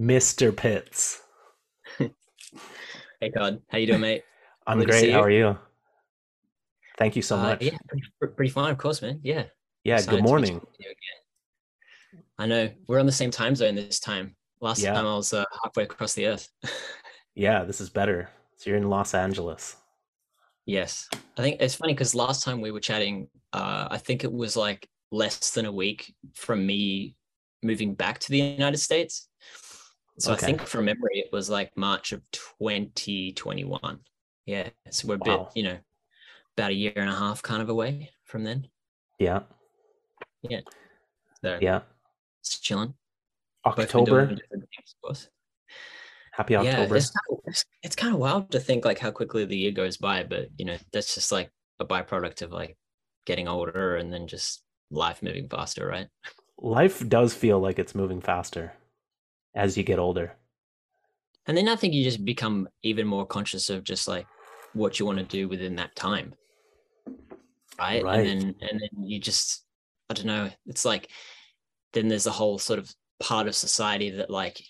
Mr. Pitts. hey, God, how you doing, mate? I'm Good great. How are you? Thank you so Uh, much. Yeah, pretty, pretty fine, of course, man. Yeah. yeah, excited good morning. talking to you again. I know we're on the same time zone this time. Last Yeah. time I was uh, halfway across the earth. Yeah, this is better. So you're in Los Angeles. yes, I think it's funny because last time we were chatting, uh, I think it was like less than a week from me moving back to the United States. So Okay. I think from memory, it was like March of 2021. Yeah, so we're a Wow. bit, you know, about a year and a half kind of away from then. Yeah, Yeah. So yeah. it's chilling. October. things, of course. Happy Yeah, October. it's, kind of, it's kind of wild to think like how quickly the year goes by, but you know, that's just like a byproduct of like getting older and then just life moving faster, right? Life does feel like it's moving faster as you get older. And then I think you just become even more conscious of just like what you want to do within that time. Right. Right. And then and then you just I don't know, it's like then there's a whole sort of part of society that like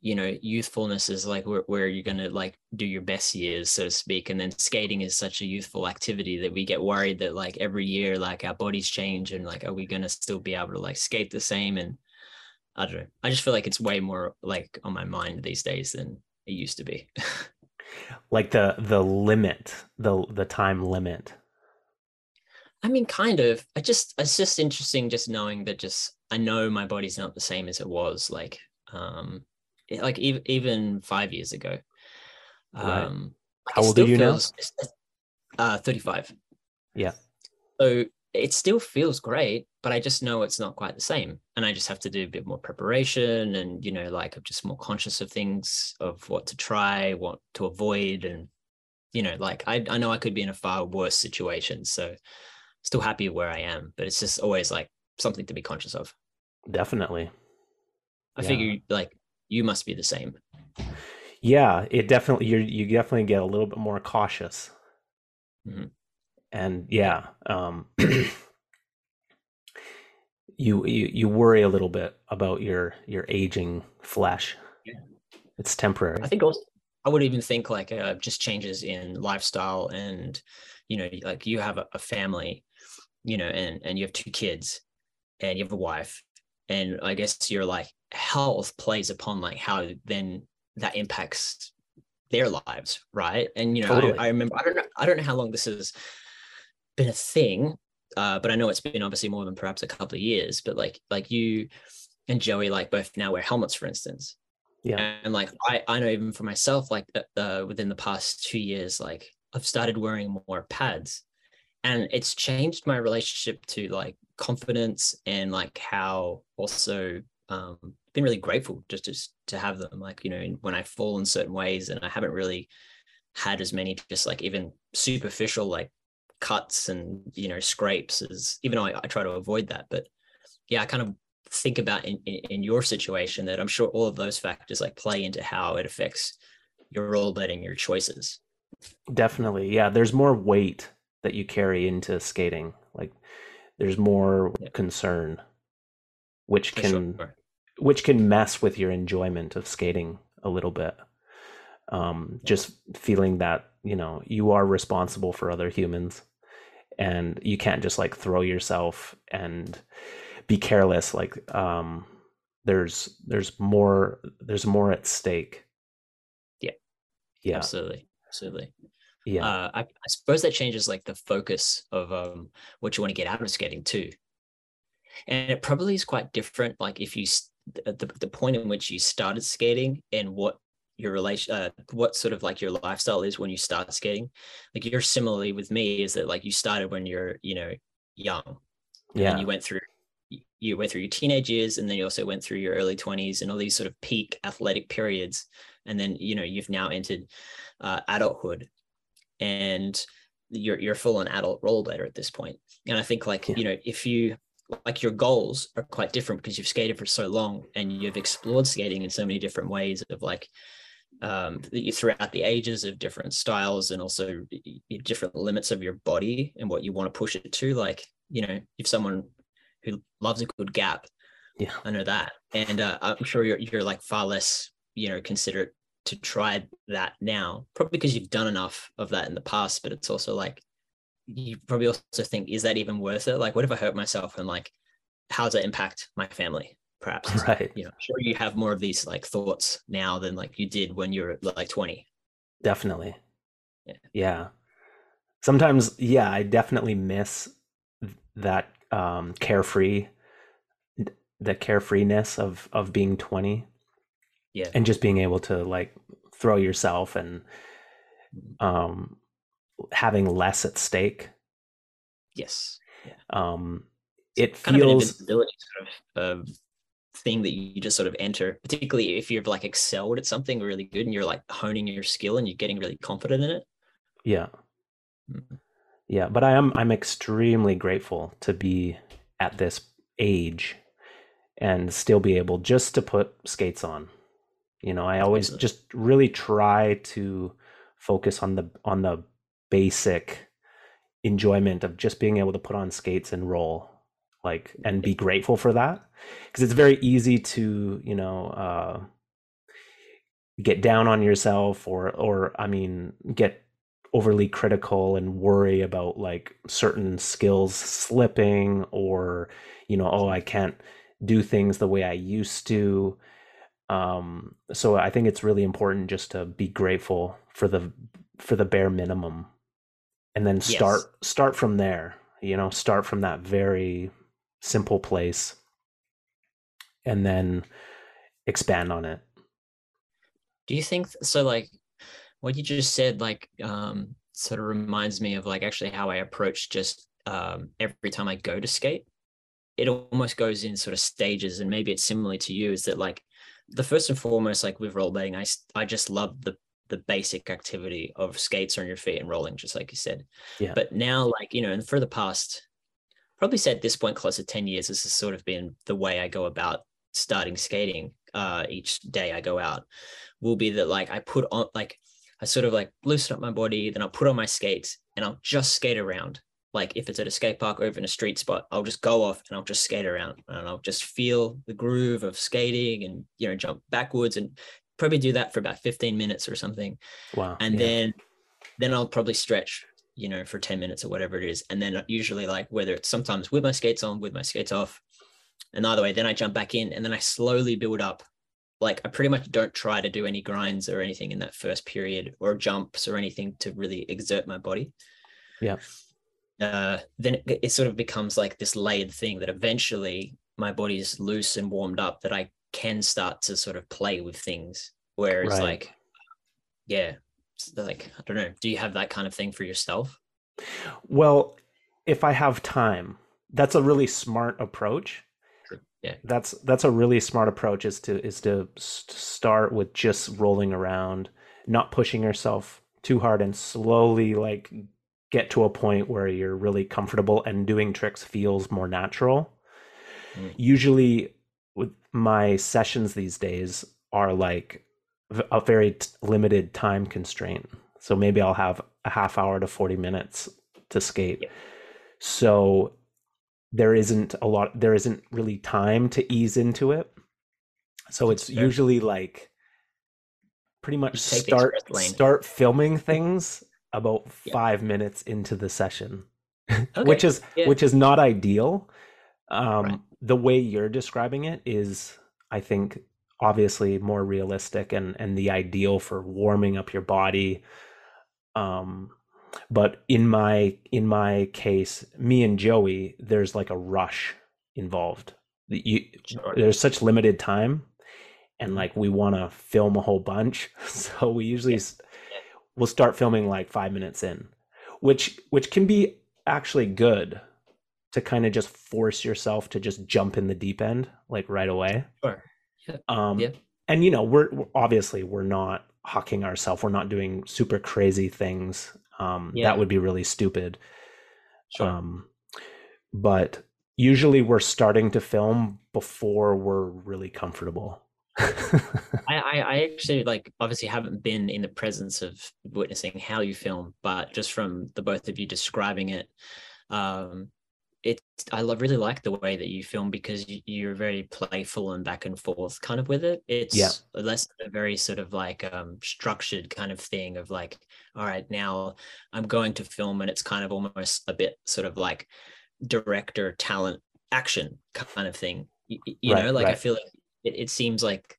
you know youthfulness is like where, where you're going to like do your best years so to speak and then skating is such a youthful activity that we get worried that like every year like our bodies change and like are we going to still be able to like skate the same and i don't know i just feel like it's way more like on my mind these days than it used to be Like the the limit, the the time limit. i mean kind of i just it's just interesting just knowing that just i know my body's not the same as it was like um like even even five years ago Right. um How old are you now? feels- it's- uh 35 Yeah. so it still feels great but i just know it's not quite the same and i just have to do a bit more preparation and you know like i'm just more conscious of things of what to try what to avoid and you know like i, I know i could be in a far worse situation so still happy where i am but it's just always like something to be conscious of Definitely. i Yeah. figure like you must be the same Yeah, it definitely you you definitely get a little bit more cautious. Mhm. And yeah, um you, you you worry a little bit about your your aging flesh. Yeah. It's temporary. I think also I would even think like uh, just changes in lifestyle and you know like you have a, a family, you know, and and you have two kids, and you have a wife, and I guess your like health plays upon like how then that impacts their lives, right? And you know, Totally. I, I remember I don't know I don't know how long this has been a thing, uh, but I know it's been obviously more than perhaps a couple of years. But like like you and Joey like both now wear helmets, for instance Yeah. and like I, I know even for myself like uh, uh, within the past two years like i've started wearing more pads and it's changed my relationship to like confidence and like how also um been really grateful just just to have them like you know when i fall in certain ways and i haven't really had as many just like even superficial like cuts and you know scrapes is even though I, I try to avoid that but yeah i kind of think about in, in, in your situation that I'm sure all of those factors like play into how it affects your rollerblading, your choices. Definitely. Yeah, there's more weight that you carry into skating. Like there's more Yeah. concern which can sure. which can mess with your enjoyment of skating a little bit. Um, just feeling that, you know, you are responsible for other humans and you can't just like throw yourself and be careless. Like, um, there's, there's more, there's more at stake. Yeah. Yeah. Absolutely. Absolutely. Yeah. Uh, I, I suppose that changes like the focus of um, what you want to get out of skating too. And it probably is quite different. Like if you, at the, the point in which you started skating and what your relation, uh, what sort of like your lifestyle is when you start skating. Like you're similarly with me is that like you started when you're, you know, young yeah. and you went through you went through your teenage years and then you also went through your early 20s and all these sort of peak athletic periods and then you know you've now entered uh, adulthood and you're you're full on adult role rollerblader at this point and i think like Yeah. you know if you like your goals are quite different because you've skated for so long and you've explored skating in so many different ways of like um, you- throughout the ages of different styles and also different limits of your body and what you want to push it to like you know if someone who loves a good gap Yeah. I know that. And uh, I'm sure you're, you're like far less, you know, considerate to try that now, probably because you've done enough of that in the past, but it's also like, you probably also think, is that even worth it? Like, what if I hurt myself and like, how does that impact my family? Perhaps, Right. you know, sure you have more of these like thoughts now than like you did when you were like 20. Definitely. Yeah. Yeah. Sometimes, yeah, I definitely miss that um carefree the carefreeness of of being 20 Yeah. and just being able to like throw yourself and Mm-hmm. um having less at stake. Yes. Um it kind of an feels invincibility sort of uh, thing that you just sort of enter, particularly if you've like excelled at something really good and you're like honing your skill and you're getting really confident in it. yeah. Mhm. Yeah, but I am I'm extremely grateful to be at this age and still be able just to put skates on. You know, I always Absolutely. just really try to focus on the on the basic enjoyment of just being able to put on skates and roll like and be grateful for that. Because it's very easy to, you know, uh get down on yourself or or I mean, get overly critical and worry about like certain skills slipping or you know oh i can't do things the way i used to. Um so i think it's really important just to be grateful for the for the bare minimum. And then start Yes. start from there you know start from that very simple place and then expand on it Do you think so? Like what you just said, like um, sort of reminds me of like actually how I approach just um, every time I go to skate. It almost goes in sort of stages, and maybe it's similar to you. Is that like the first and foremost, like with rollerblading, i i just love the the basic activity of skates on your feet and rolling, just like you said. Yeah. But now, like you know, and for the past, probably say at this point, close to ten years, this has sort of been the way I go about starting skating. Uh, each day I go out will be that like I put on like I sort of like loosen up my body, then I'll put on my skates and I'll just skate around. Like if it's at a skate park or even a street spot, I'll just go off and I'll just skate around and I'll just feel the groove of skating and you know jump backwards and probably do that for about 15 minutes or something. wow And yeah. then then I'll probably stretch, you know, for 10 minutes or whatever it is. And then usually like whether it's sometimes with my skates on, with my skates off, and either way, then I jump back in and then I slowly build up. Like I pretty much don't try to do any grinds or anything in that first period or jumps or anything to really exert my body. Yeah. Uh, then it, it sort of becomes like this layered thing that eventually my body's loose and warmed up that I can start to sort of play with things. Whereas Right. like, yeah, like I don't know. Do you have that kind of thing for yourself? Well, if I have time, that's a really smart approach. Yeah. That's that's a really smart approach is to is to st- start with just rolling around, not pushing yourself too hard and slowly like get to a point where you're really comfortable and doing tricks feels more natural. Mm. Usually with my sessions these days are like a very t- limited time constraint. So maybe I'll have a half hour to 40 minutes to skate. Yeah. So there isn't a lot there isn't really time to ease into it. So it's Fair. usually like pretty much You take the start start filming things about Yeah. 5 minutes into the session. Okay. which is Yeah. which is not ideal. Um Right. the way you're describing it is I think obviously more realistic and and the ideal for warming up your body um but in my in my case me and joey there's like a rush involved you, Sure. there's such limited time and like we want to film a whole bunch so we usually Yeah. we'll start filming like five minutes in which which can be actually good to kind of just force yourself to just jump in the deep end like right away Sure. Um Yeah. and you know we're, we're obviously we're not hucking ourselves we're not doing super crazy things um Yeah. that would be really stupid Sure. um but usually we're starting to film before we're really comfortable I, I I actually like obviously haven't been in the presence of witnessing how you film, but just from the both of you describing it, um, it I love really like the way that you film because you're very playful and back and forth kind of with it. It's Yeah. less a very sort of like um structured kind of thing of like, all right, now I'm going to film and it's kind of almost a bit sort of like director talent action kind of thing. You, you Right, know, like I feel like it, it seems like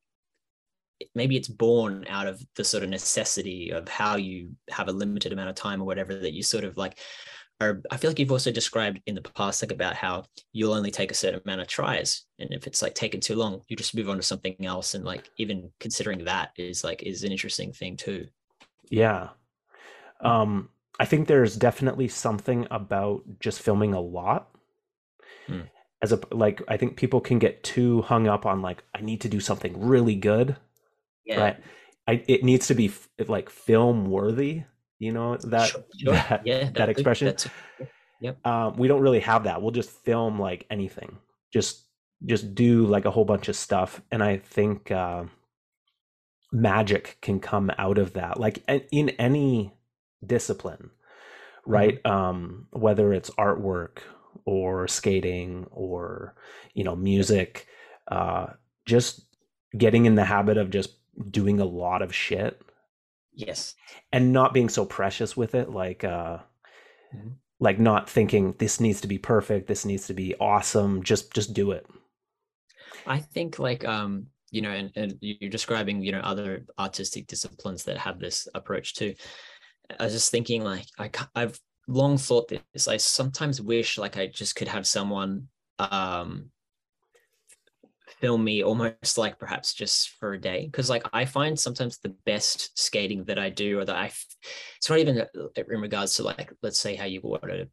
maybe it's born out of the sort of necessity of how you have a limited amount of time or whatever that you sort of like are I feel like you've also described in the past like about how you'll only take a certain amount of tries and if it's like taken too long you just move on to something else and like even considering that is like is an interesting thing too Yeah. Um, I think there's definitely something about just filming a lot. Hmm. As a like, I think people can get too hung up on like, I need to do something really good, yeah right? I it needs to be like film worthy. You know that Sure, sure. that yeah that expression. that's- um, we don't really have that. We'll just film like anything. Just just do like a whole bunch of stuff, and I think uh, magic can come out of that. Like in any discipline, right? Um, whether it's artwork or skating or you know music, uh, just getting in the habit of just doing a lot of shit yes. and not being so precious with it like uh Mhm. like not thinking this needs to be perfect. This needs to be awesome. Just just do it. I think like um you know and, and you're describing you know other artistic disciplines that have this approach too. I was just thinking like I, I've long thought this. I sometimes wish like I just could have someone um film me almost like perhaps just for a day because like I find sometimes the best skating that I do or that i it's not even uh, in regards to like let's say how you want to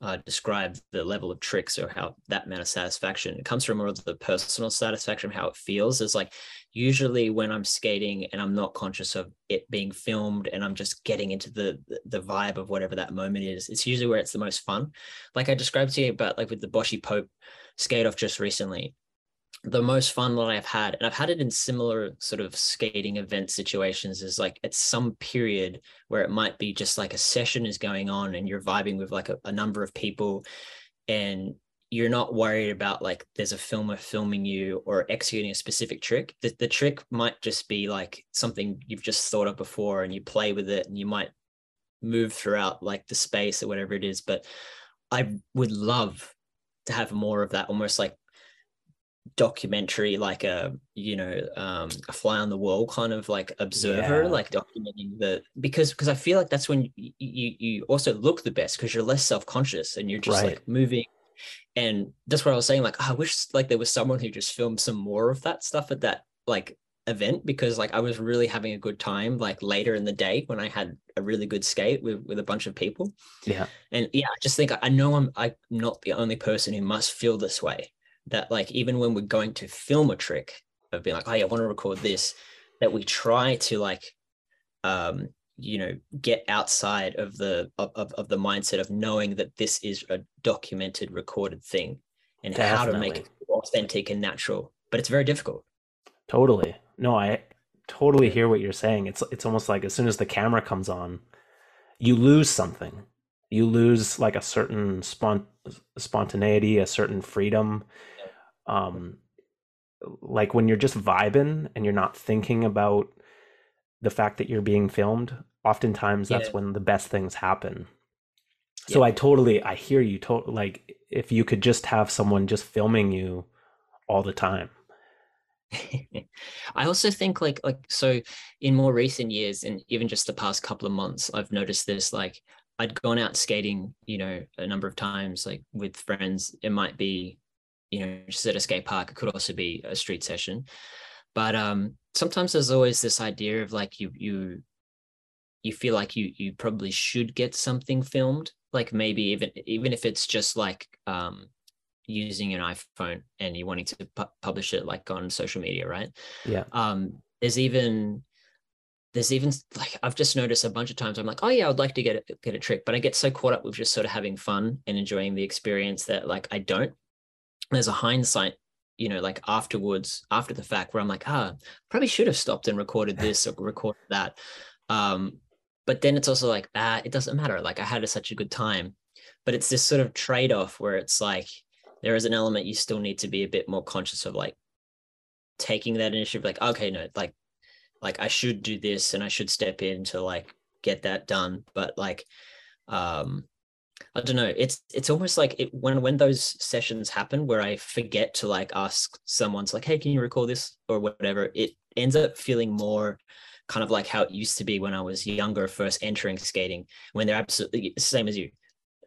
uh, describe the level of tricks or how that amount of satisfaction. It comes from more of the personal satisfaction, how it feels. Is like usually when I'm skating and I'm not conscious of it being filmed and I'm just getting into the the vibe of whatever that moment is. It's usually where it's the most fun. Like I described to you about like with the Boshi Pope skate off just recently. The most fun that I've had, and I've had it in similar sort of skating event situations, is like at some period where it might be just like a session is going on and you're vibing with like a, a number of people and you're not worried about like there's a filmer filming you or executing a specific trick the, the trick might just be like something you've just thought of before and you play with it and you might move throughout like the space or whatever it is but i would love to have more of that almost like documentary like a you know um a fly on the wall kind of like observer Yeah. like documenting the because because i feel like that's when you you, you also look the best because you're less self-conscious and you're just Right. like moving and that's what i was saying like "Oh, i wish like there was someone who just filmed some more of that stuff at that like event because like i was really having a good time like later in the day when i had a really good skate with with a bunch of people yeah and yeah, I just think I know I'm I'm not the only person who must feel this way. That like even when we're going to film a trick of being like, oh yeah, I want to record this, that we try to like um you know get outside of the of, of, of the mindset of knowing that this is a documented recorded thing and how to make it authentic and natural. But it's very difficult. totally no i totally hear what you're saying it's it's almost like as soon as the camera comes on you lose something you lose like a certain spont- spontaneity a certain freedom um like when you're just vibing and you're not thinking about the fact that you're being filmed oftentimes that's Yeah. when the best things happen so Yeah. i totally i hear you to- like if you could just have someone just filming you all the time I also think like like so in more recent years and even just the past couple of months, I've noticed this like I'd gone out skating, you know, a number of times like with friends. It might be, you know, just at a skate park. It could also be a street session. But um sometimes there's always this idea of like you you you feel like you you probably should get something filmed like maybe even even if it's just like um using an iphone and you're wanting to pu- publish it like on social media right yeah um there's even there's even like i've just noticed a bunch of times i'm like oh yeah i'd like to get a, get a trick but i get so caught up with just sort of having fun and enjoying the experience that like i don't there's a hindsight you know like afterwards after the fact where i'm like ah probably should have stopped and recorded this or recorded that. Um but then it's also like ah it doesn't matter. Like i had such a good time. But it's this sort of trade-off where it's like there is an element you still need to be a bit more conscious of like taking that initiative like okay no like like i should do this and i should step in to like get that done. But like um i don't know it's it's almost like it when when those sessions happen where i forget to like ask someone's like hey can you recall this? or whatever it ends up feeling more kind of like how it used to be when i was younger first entering skating when they're absolutely same as you.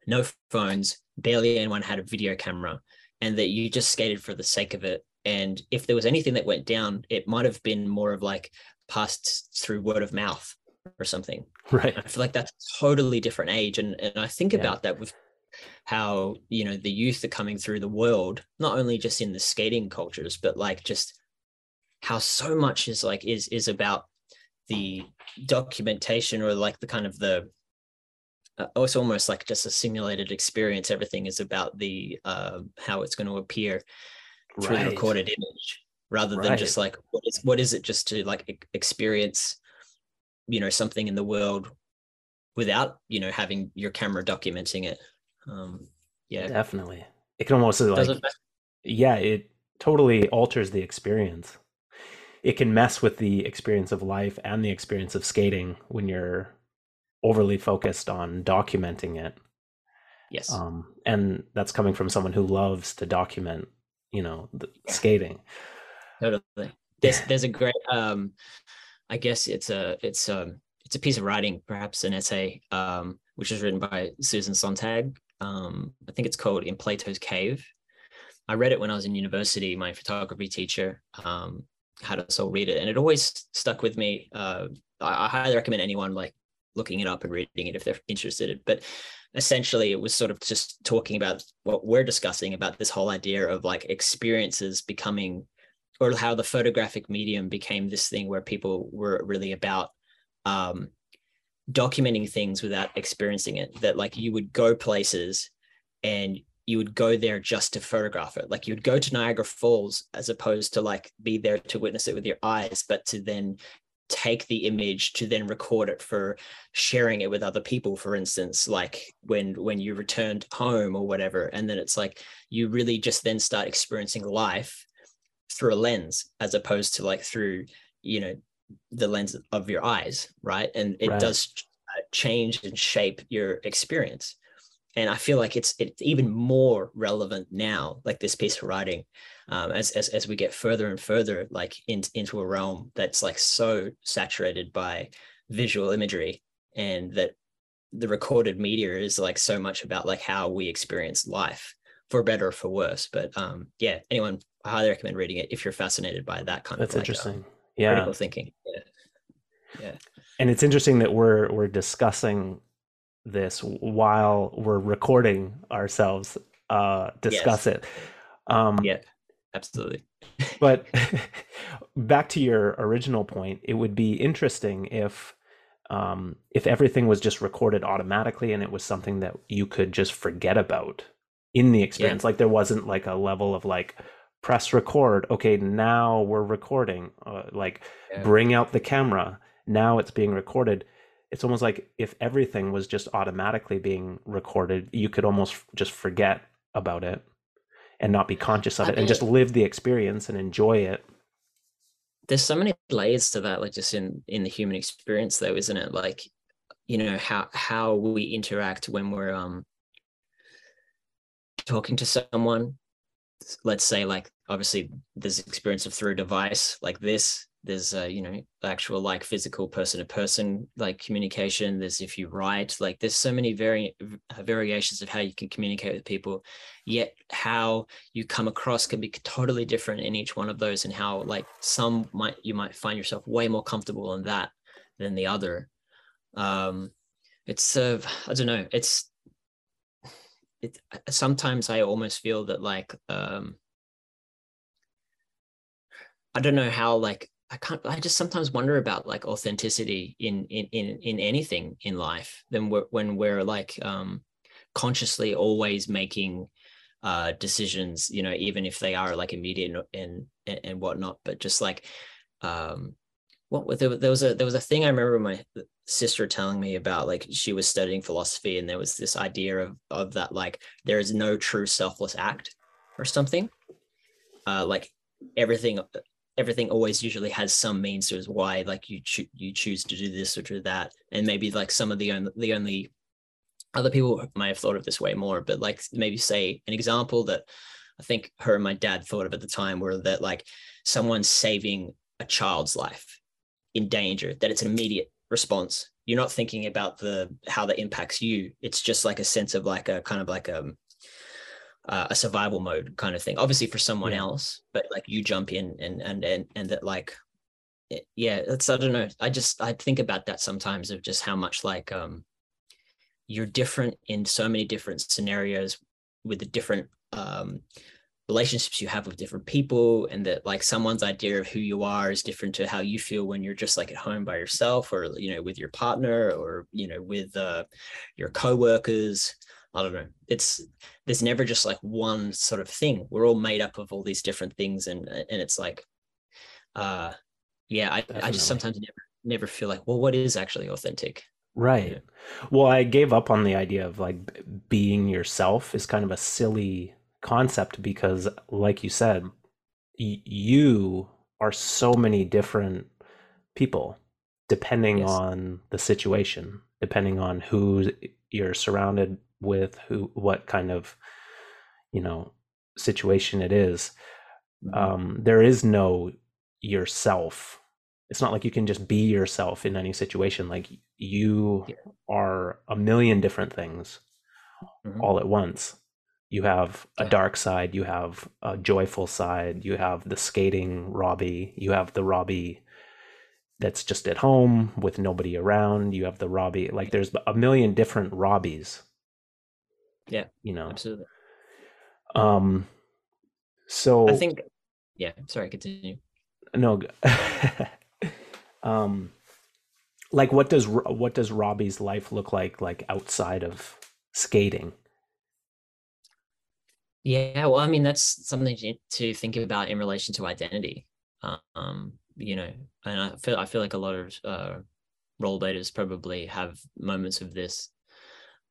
No phones barely anyone had a video camera and that you just skated for the sake of it and if there was anything that went down it might have been more of like passed through word of mouth or something right. I feel like that's a totally different age and and i think Yeah. about that with how you know the youth are coming through the world not only just in the skating cultures but like just how so much is like is is about the documentation or like the kind of the uh, oh, it's almost like just a simulated experience. Everything is about the uh, how it's going to appear through the recorded image rather than just like what is what is it just to like experience you know something in the world without you know having your camera documenting it. Um yeah. Definitely. It can almost like it- yeah it totally alters the experience. It can mess with the experience of life and the experience of skating when you're overly focused on documenting it. Yes. Um, and that's coming from someone who loves to document you know the skating. Totally. There's there's a great um i guess it's a it's um it's a piece of writing perhaps an essay um which is written by susan sontag. Um i think it's called in plato's cave. I read it when i was in university. My photography teacher um had us all read it and it always stuck with me. Uh i, I highly recommend anyone like looking it up and reading it if they're interested. But essentially it was sort of just talking about what we're discussing about this whole idea of like experiences becoming or how the photographic medium became this thing where people were really about um, documenting things without experiencing it that like you would go places and you would go there just to photograph it. Like you'd go to niagara falls as opposed to like be there to witness it with your eyes but to then take the image to then record it for sharing it with other people for instance like when when you returned home or whatever. And then it's like you really just then start experiencing life through a lens as opposed to like through you know the lens of your eyes right? And it Right. does uh, change and shape your experience. And i feel like it's it's even more relevant now like this piece of writing um, as, as as we get further and further like in, into a realm that's like so saturated by visual imagery and that the recorded media is like so much about like how we experience life for better or for worse. But um yeah anyone I highly recommend reading it if you're fascinated by that kind that's of like, uh, interesting. yeah. critical thinking. Yeah. And it's interesting that we're we're discussing this while we're recording ourselves uh discuss it. Um Yeah. absolutely. but back to your original point it would be interesting if um if everything was just recorded automatically and it was something that you could just forget about in the experience. Like there wasn't like a level of like press record okay now we're recording uh, like Yeah. bring out the camera now it's being recorded. It's almost like if everything was just automatically being recorded you could almost just forget about it and not be conscious of I it and just live the experience and enjoy it. There's so many layers to that like just in in the human experience though isn't it? Like you know how how we interact when we're um talking to someone let's say like obviously there's experience of through a device like this there's uh, you know actual like physical person to person like communication there's if you write like there's so many vari- variations of how you can communicate with people yet how you come across can be totally different in each one of those and how like some might you might find yourself way more comfortable in that than the other. Um it's uh i don't know it's it sometimes i almost feel that like um i don't know how like i can't i just sometimes wonder about like authenticity in in in, in anything in life than we're, when we're like um consciously always making uh decisions you know even if they are like immediate and and, and whatnot but just like um what there, there was a there was a thing i remember my sister telling me about like she was studying philosophy and there was this idea of of that like there is no true selfless act or something. Uh like everything everything always usually has some means to why like you cho- you choose to do this or do that. And maybe like some of the only the only other people might have thought of this way more but like maybe say an example that i think her and my dad thought of at the time were that like someone's saving a child's life in danger that it's an immediate response. You're not thinking about the how that impacts you. It's just like a sense of like a kind of like a um, uh, a survival mode kind of thing. Obviously for someone yeah. else but like you jump in and and and and that like it, yeah it's i don't know. I just i think about that sometimes of just how much like um you're different in so many different scenarios with the different um relationships you have with different people and that like someone's idea of who you are is different to how you feel when you're just like at home by yourself or you know with your partner or you know with uh, your co-workers. I don't know. It's there's never just like one sort of thing. We're all made up of all these different things and and it's like uh yeah i, I just sometimes never never feel like well what is actually authentic? Right. Yeah. well i gave up on the idea of like being yourself is kind of a silly concept because like you said y- you are so many different people depending yes. on the situation depending on who you're surrounded with who what kind of you know situation it is. Mm-hmm. Um, there is no yourself it's not like you can just be yourself in any situation like you yeah. are a million different things mm-hmm. all at once you have a dark side you have a joyful side you have the skating robbie you have the robbie that's just at home with nobody around you have the robbie like there's a million different robbies. Yeah you know? absolutely. Um so i think yeah sorry continue. No um like what does what does robbie's life look like like outside of skating yeah, well, I mean, that's something to think about in relation to identity. Um, you know, and I feel I feel like a lot of uh, role rollerbladers probably have moments of this,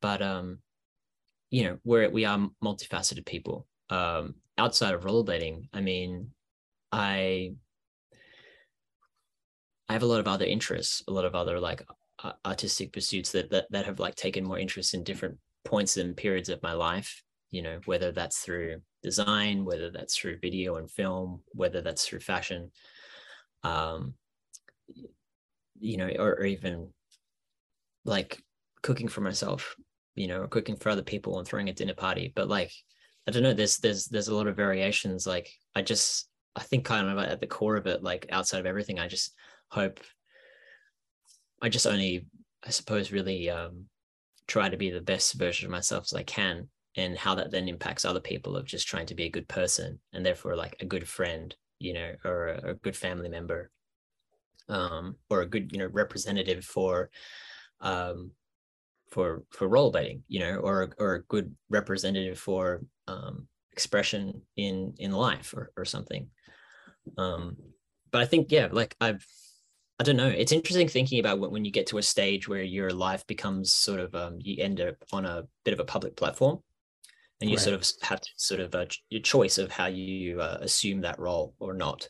but um, you know, we're we are multifaceted people. Um, outside of role rollerblading, I mean, I I have a lot of other interests, a lot of other like artistic pursuits that that that have like taken more interest in different points and periods of my life you know whether that's through design whether that's through video and film whether that's through fashion um you know or, or even like cooking for myself you know or cooking for other people and throwing a dinner party. But like i don't know there's there's there's a lot of variations. Like i just i think kind of at the core of it like outside of everything i just hope i just only i suppose really um try to be the best version of myself as i can and how that then impacts other people of just trying to be a good person and therefore like a good friend you know or a, a good family member um, or a good you know representative for um, for for rollerblading you know or or a good representative for um, expression in in life or, or something. Um but i think yeah like i've i don't know. It's interesting thinking about when you get to a stage where your life becomes sort of um you end up on a bit of a public platform and you right. sort of have to sort of uh, your choice of how you uh, assume that role or not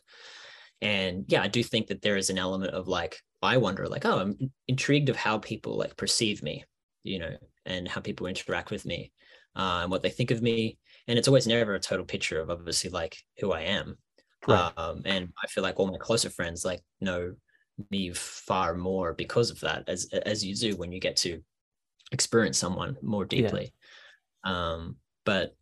and yeah i do think that there is an element of like i wonder like oh i'm intrigued of how people like perceive me you know and how people interact with me uh, and what they think of me and it's always never a total picture of obviously like who i am right. um, and i feel like all my closer friends like know me far more because of that as as you do when you get to experience someone more deeply yeah. um but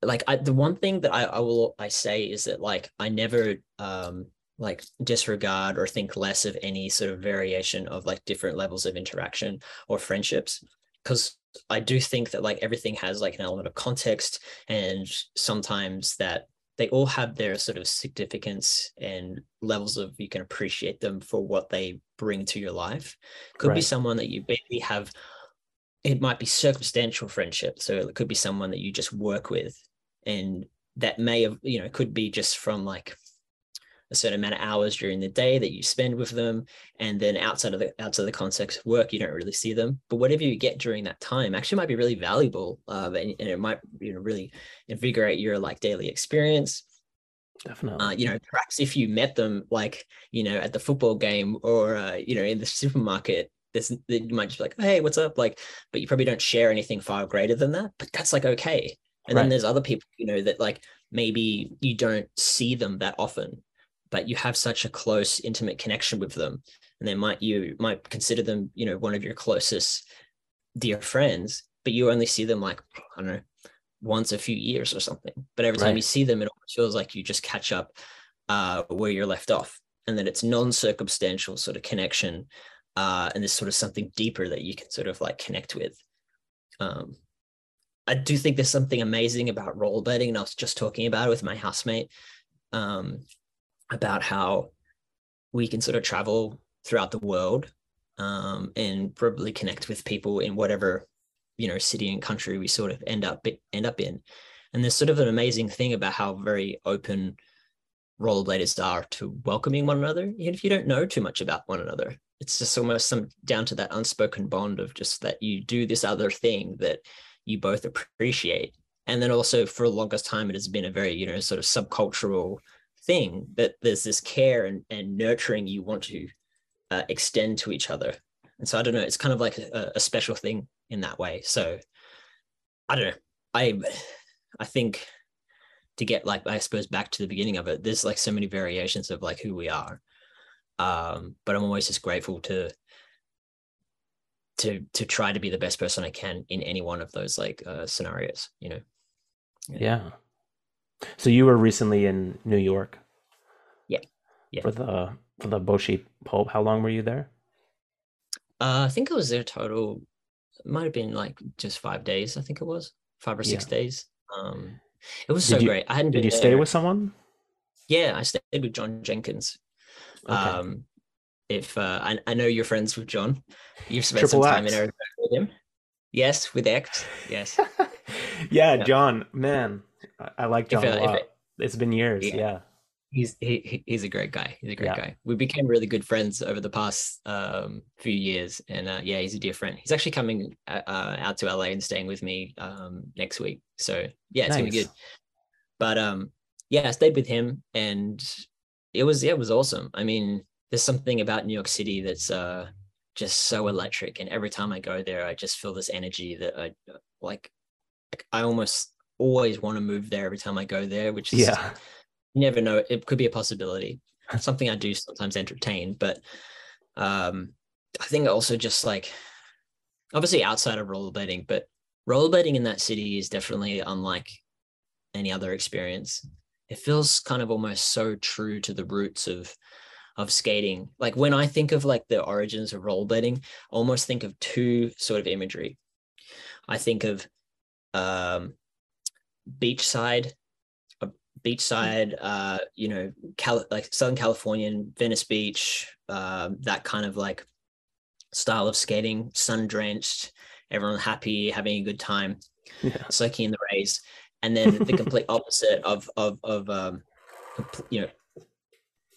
like I, the one thing that I, I will I say is that like I never um like disregard or think less of any sort of variation of like different levels of interaction or friendships because I do think that like everything has like an element of context and sometimes that they all have their sort of significance and levels of you can appreciate them for what they bring to your life could right. be someone that you barely have it might be circumstantial friendship. So it could be someone that you just work with, and that may have, you know, could be just from like a certain amount of hours during the day that you spend with them. And then outside of the outside of the context of work you don't really see them. But whatever you get during that time actually might be really valuable uh, and, and, it might you know really invigorate your like daily experience. Definitely. Uh, you know perhaps if you met them like you know at the football game or uh, you know in the supermarket this you might just be like hey what's up? Like but you probably don't share anything far greater than that but that's like okay. And right. then there's other people you know that like maybe you don't see them that often but you have such a close intimate connection with them. And they might you might consider them you know one of your closest dear friends but you only see them like i don't know once a few years or something. But every time right. you see them it almost feels like you just catch up uh, where you're left off. And that it's non-circumstantial sort of connection uh, and there's sort of something deeper that you can sort of like connect with um, I do think there's something amazing about rollerblading, and I was just talking about it with my housemate um, about how we can sort of travel throughout the world um, and probably connect with people in whatever you know city and country we sort of end up end up in. And there's sort of an amazing thing about how very open rollerbladers are to welcoming one another, even if you don't know too much about one another. It's just almost some down to that unspoken bond of just that you do this other thing that you both appreciate. And then also for the longest time, it has been a very, you know, sort of subcultural thing that there's this care and, and nurturing you want to uh, extend to each other. And so I don't know, it's kind of like a, a special thing in that way. So I don't know. I I think to get like I suppose back to the beginning of it, there's like so many variations of like who we are. Um, but I'm always just grateful to to to try to be the best person I can in any one of those like uh, scenarios. You know. Yeah. yeah. So you were recently in New York. Yeah. Yeah. For the for the Boshi Pulp. How long were you there? Uh, I think I was there total. It might have been like just five days. I think it was five or six yeah. days. Um, it was did so you, great. I hadn't. Did you stay with someone? Yeah, I stayed with John Jenkins. Okay. Um, if uh, I, I know you're friends with John, you've spent Triple some time X. in Arizona with him. Yes, with X. Yes. yeah, yeah, John, man, I, I like John if, a lot. It, it's been years. Yeah. yeah. He's he, he's a great guy. He's a great yeah. guy. We became really good friends over the past um, few years, and uh, yeah, he's a dear friend. He's actually coming uh, uh out to LA and staying with me um, next week. So yeah, it's nice. gonna be good. But um, yeah, I stayed with him, and it was yeah, it was awesome. I mean, there's something about New York City that's uh, just so electric, and every time I go there, I just feel this energy that I like. I almost always want to move there every time I go there, which is yeah. You never know. It could be a possibility. Something I do sometimes entertain, but um, I think also just like obviously outside of rollerblading, but rollerblading in that city is definitely unlike any other experience. It feels kind of almost so true to the roots of of skating. Like when I think of like the origins of rollerblading, I almost think of two sort of imagery. I think of um, beachside, beachside, uh, you know, Cal- like Southern Californian, Venice Beach, uh, that kind of like style of skating, sun drenched, everyone happy, having a good time, yeah. soaking in the rays, and then the complete opposite of of of um, you know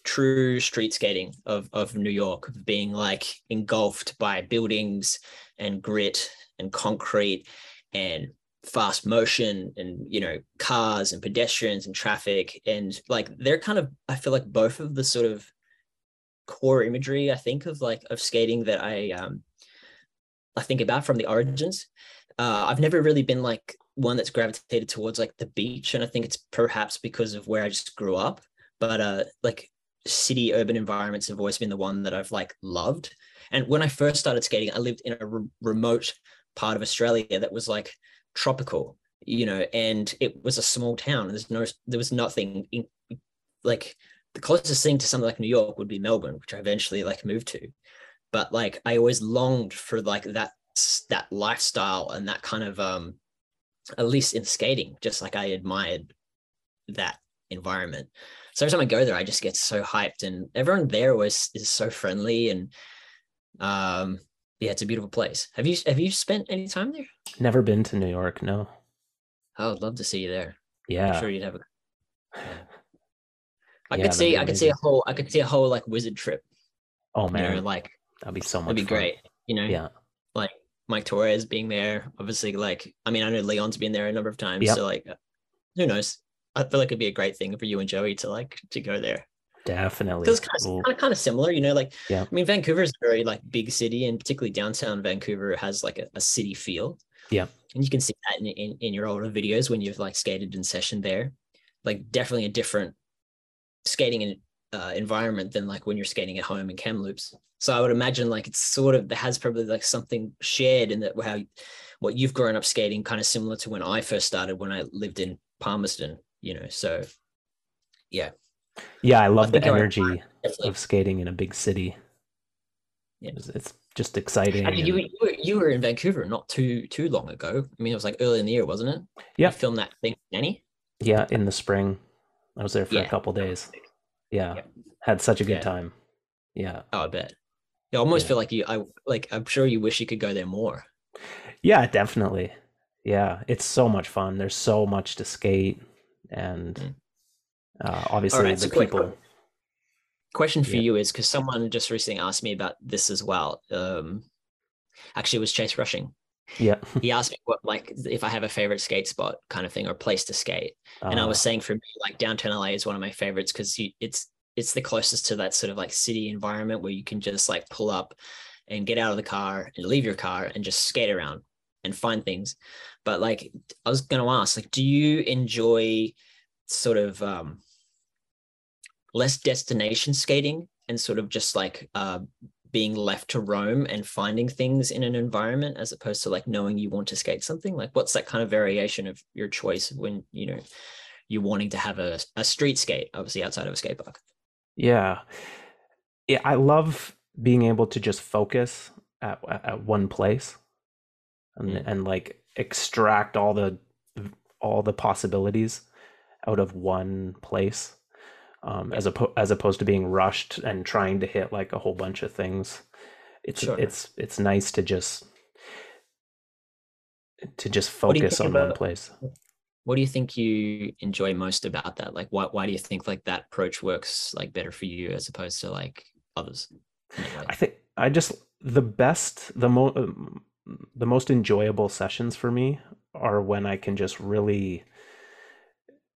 true street skating of, of New York, being like engulfed by buildings and grit and concrete and fast motion and you know cars and pedestrians and traffic and like they're kind of I feel like both of the sort of core imagery I think of like of skating that I um I think about from the origins. Uh, I've never really been like one that's gravitated towards like the beach, and I think it's perhaps because of where I just grew up. But uh, like city urban environments have always been the one that I've like loved. And when I first started skating, I lived in a re- remote part of Australia that was like tropical, you know, and it was a small town. There's no, there was nothing in, like the closest thing to something like New York would be Melbourne, which I eventually like moved to. But like I always longed for like that that lifestyle and that kind of um at least in skating, just like I admired that environment so every time I go there, I just get so hyped, and everyone there was is so friendly, and um, yeah, it's a beautiful place. Have you have you spent any time there? Never been to New York. No. I would love to see you there. Yeah, I'm sure you'd have a. I Yeah, could see I could see a whole I could see a whole like wizard trip. Oh You man, know, like that'd be so much that'd be fun. great. You know, Yeah. Mike Torres being there. Obviously, like I mean, I know Leon's been there a number of times. Yep. So like, who knows? I feel like it'd be a great thing for you and Joey to like to go there. Definitely. because it's kind of, kind of kind of similar, you know. Like, Yeah. I mean, Vancouver is a very like big city, and particularly downtown Vancouver has like a, a city feel. Yeah. and you can see that in, in in your older videos when you've like skated in session there. Like, definitely a different skating in, uh, environment than like when you're skating at home in Kamloops. So I would imagine like it's sort of there has probably like something shared in that how what you've grown up skating kind of similar to when I first started when I lived in Palmerston. You know, so yeah, Yeah, I love the energy definitely. of skating in a big city. Yeah. It's, it's just exciting. I mean, you, and- you, were, you were in Vancouver not too too long ago. I mean, it was like early in the year, wasn't it? Yeah. You filmed that thing, Nanny. yeah, in the spring. I was there for a Yeah. couple days. Yeah. Yeah. Had such a good Yeah. time. Yeah. Oh, I bet. I almost Yeah. feel like you. I like. I'm sure you wish you could go there more. Yeah, definitely. Yeah, it's so much fun. There's so much to skate, and Mm. uh, obviously right, the so quick- people. Question for Yeah. you is because someone just recently asked me about this as well. Um, actually, it was Chase Rushing. Yeah, He asked me what like if I have a favorite skate spot kind of thing or place to skate. and I uh, was saying for me, like downtown LA is one of my favorites because it's it's the closest to that sort of like city environment where you can just like pull up and get out of the car and leave your car and just skate around and find things. But like I was gonna ask, like, do you enjoy sort of um less destination skating and sort of just like uh being left to roam and finding things in an environment as opposed to like knowing you want to skate something like what's that kind of variation of your choice when you know you're wanting to have a, a street skate obviously outside of a skate park yeah, yeah. I love being able to just focus at at one place, and Mm. and like extract all the all the possibilities out of one place. um, as oppo- as opposed to being rushed and trying to hit like a whole bunch of things. It's Sure. it's it's nice to just to just What do you focus on one place. What do you think you enjoy most about that like why, why do you think like that approach works like better for you as opposed to like others? I think I just the best the mo um, the most enjoyable sessions for me are when I can just really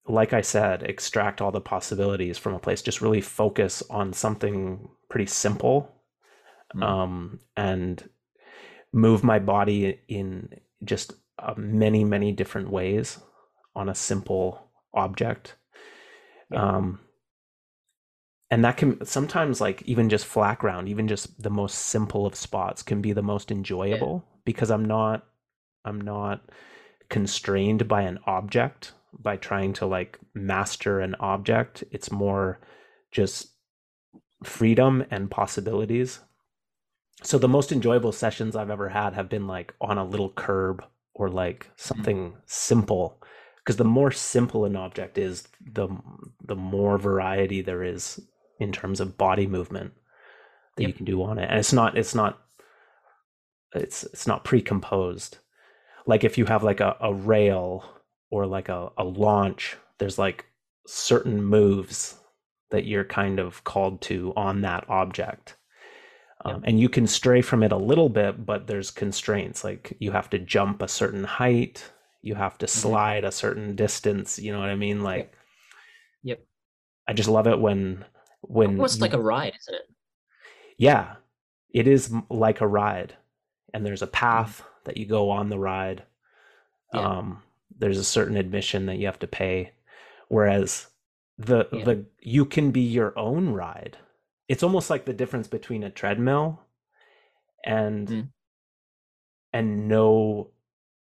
like I said extract all the possibilities from a place just really focus on something pretty simple Mm. um and move my body in just uh, many many different ways on a simple object. Yeah. um and that can sometimes like even just flat ground even just the most simple of spots can be the most enjoyable because i'm not i'm not constrained by an object by trying to like master an object. It's more just freedom and possibilities. So the most enjoyable sessions i've ever had have been like on a little curb or like something simple because the more simple an object is the the more variety there is in terms of body movement that you can do on it. And it's not it's not it's it's not pre-composed. Like if you have like a, a rail or like a, a launch there's like certain moves that you're kind of called to on that object. Um, Yep. and you can stray from it a little bit but there's constraints. Like you have to jump a certain height you have to slide a certain distance you know what i mean? Like Yep. i just love it when when almost you- like a ride isn't it? Yeah. It is like a ride. And there's a path that you go on the ride. Yeah. um there's a certain admission that you have to pay. Whereas the Yeah. the you can be your own ride. It's almost like the difference between a treadmill and Mm. and no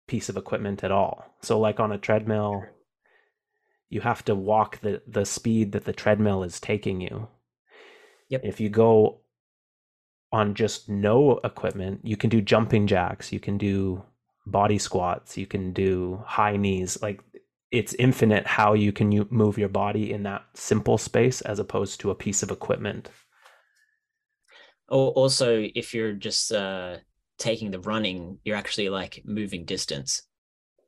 piece of equipment at all. So like on a treadmill you have to walk the the speed that the treadmill is taking you. Yep. if you go on just no equipment you can do jumping jacks you can do body squats you can do high knees like it's infinite how you can u- move your body in that simple space as opposed to a piece of equipment. Also, if you're just uh, taking the running, you're actually like moving distance.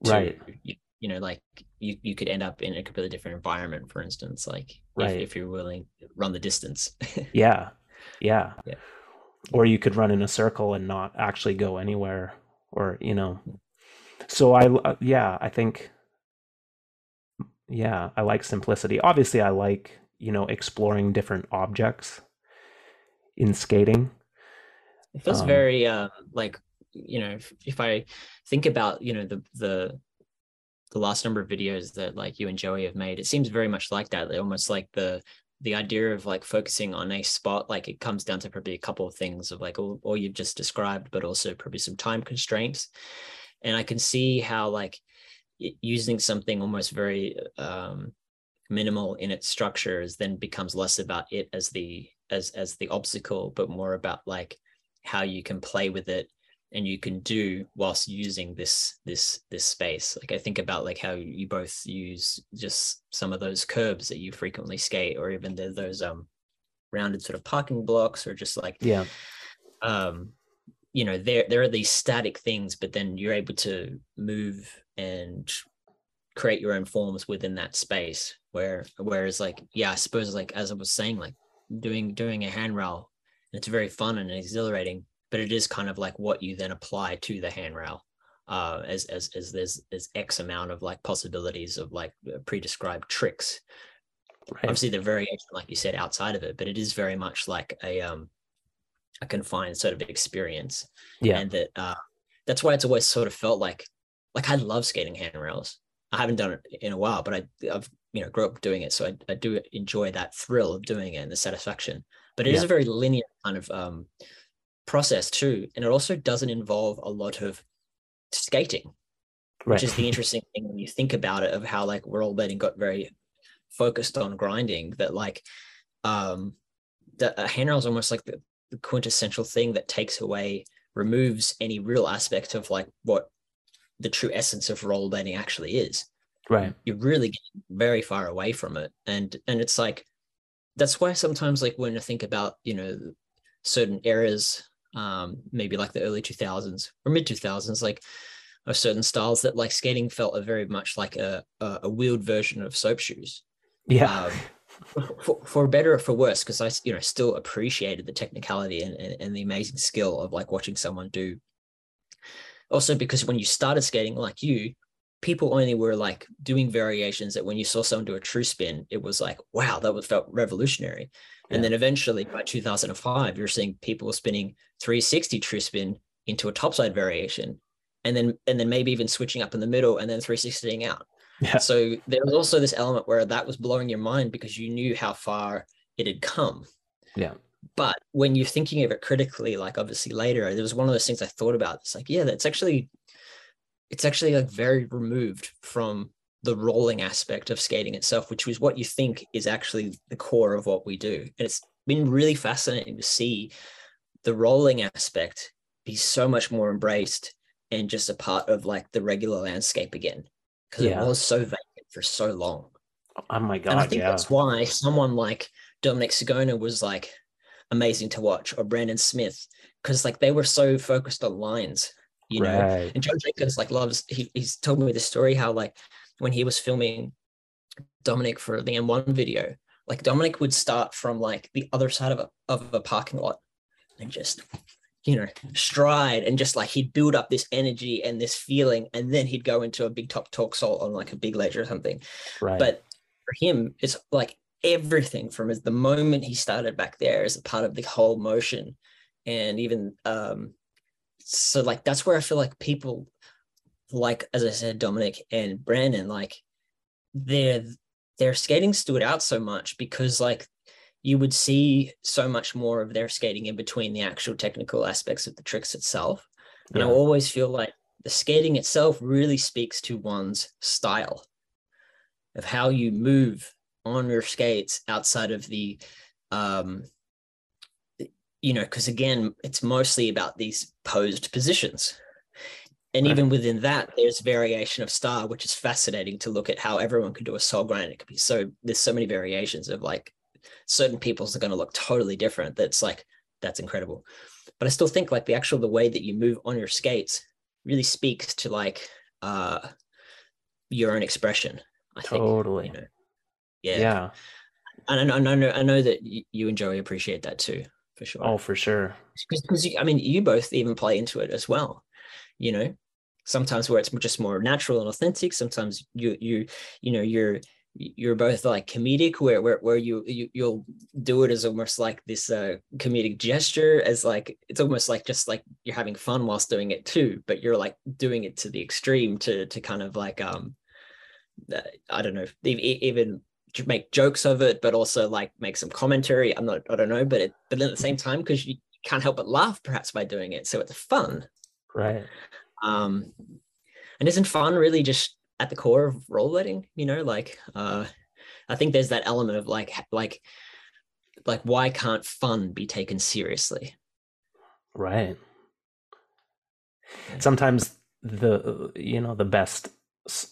to- Right. you- you know like you, you could end up in a completely different environment for instance like Right. if, if you're willing to run the distance Yeah. Yeah. Yeah. Or you could run in a circle and not actually go anywhere or, you know. So I uh, yeah, I think yeah, I like simplicity. Obviously, I like, you know, exploring different objects in skating. It feels Um, very uh like you know if, if i think about you know the the the last number of videos that like you and joey have made it seems very much like that. They're almost like the the idea of like focusing on a spot like it comes down to probably a couple of things of like all, all you've just described but also probably some time constraints. And i can see how like using something almost very um minimal in its structures then becomes less about it as the as as the obstacle but more about like how you can play with it and you can do whilst using this this this space like i think about like how you both use just some of those curbs that you frequently skate or even the, those um rounded sort of parking blocks or just like Yeah. um you know there there are these static things but then you're able to move and create your own forms within that space where whereas like yeah i suppose like as i was saying like doing doing a handrail it's very fun and exhilarating but it is kind of like what you then apply to the handrail uh as as as there's there's x amount of like possibilities of like pre-described tricks Right. obviously the variation like you said outside of it but it is very much like a um a confined sort of experience Yeah. and that uh that's why it's always sort of felt like like i love skating handrails i haven't done it in a while but i i've you know grew up doing it so i, I do enjoy that thrill of doing it and the satisfaction but it is Yeah. a very linear kind of um process too and it also doesn't involve a lot of skating Right. which is the interesting thing when you think about it of how like rollerblading got very focused on grinding that like um the a handrail is almost like the, the quintessential thing that takes away removes any real aspect of like what the true essence of rollerblading actually is right. you're really getting very far away from it and and it's like that's why sometimes like when i think about you know certain eras um maybe like the early 2000s or mid 2000s like of certain styles that like skating felt a very much like a a, a wheeled version of soap shoes Yeah. um, for, for better or for worse because i you know still appreciated the technicality and, and, and the amazing skill of like watching someone do also because when you started skating like you people only were like doing variations that when you saw someone do a true spin it was like wow that was felt revolutionary Yeah. and then eventually by 2005 you're seeing people spinning 360 true spin into a topside variation and then and then maybe even switching up in the middle and then 360ing out Yeah. so there was also this element where that was blowing your mind because you knew how far it had come. Yeah. But when you're thinking of it critically, like obviously later, there was one of those things I thought about. It's like, yeah, that's actually, it's actually like very removed from the rolling aspect of skating itself, which was what you think is actually the core of what we do. And it's been really fascinating to see the rolling aspect be so much more embraced and just a part of like the regular landscape again because Yeah. it was so vacant for so long. Oh my god! and I think yeah. that's why someone like Dominic Sagona was like amazing to watch, or Brandon Smith, because like they were so focused on lines, you know. Right. And Joe Jenkins like loves. He, he's told me the story how like when he was filming Dominic for the M1 video, like Dominic would start from like the other side of a of a parking lot and just you know stride and just like he'd build up this energy and this feeling and then he'd go into a big top talk salt on like a big ledge or something Right. but for him it's like everything from the moment he started back there is a part of the whole motion and even um so like that's where i feel like people like as i said dominic and brandon like their their skating stood out so much because like you would see so much more of their skating in between the actual technical aspects of the tricks itself. And i always feel like the skating itself really speaks to one's style of how you move on your skates outside of the um you know because again it's mostly about these posed positions and Right. even within that there's variation of style which is fascinating to look at how everyone can do a soul grind it could be so there's so many variations of like certain people's are going to look totally different that's like that's incredible but i still think like the actual the way that you move on your skates really speaks to like uh your own expression. I totally. Think, you know? Yeah. Yeah. And I, I know I know that you and Joey appreciate that too, for sure. Oh, for sure. Because I mean, you both even play into it as well. You know, sometimes where it's just more natural and authentic. Sometimes you you you know you're you're both like comedic where where, where you, you you'll do it as almost like this uh comedic gesture as like it's almost like just like you're having fun whilst doing it too but you're like doing it to the extreme to to kind of like um uh, i don't know even make jokes of it but also like make some commentary. I'm not i don't know but it but at the same time because you can't help but laugh perhaps by doing it. So it's fun. Right. Um and isn't fun really just at the core of role rollerblading you know? Like uh i think there's that element of like like like why can't fun be taken seriously? Right. Sometimes the you know the best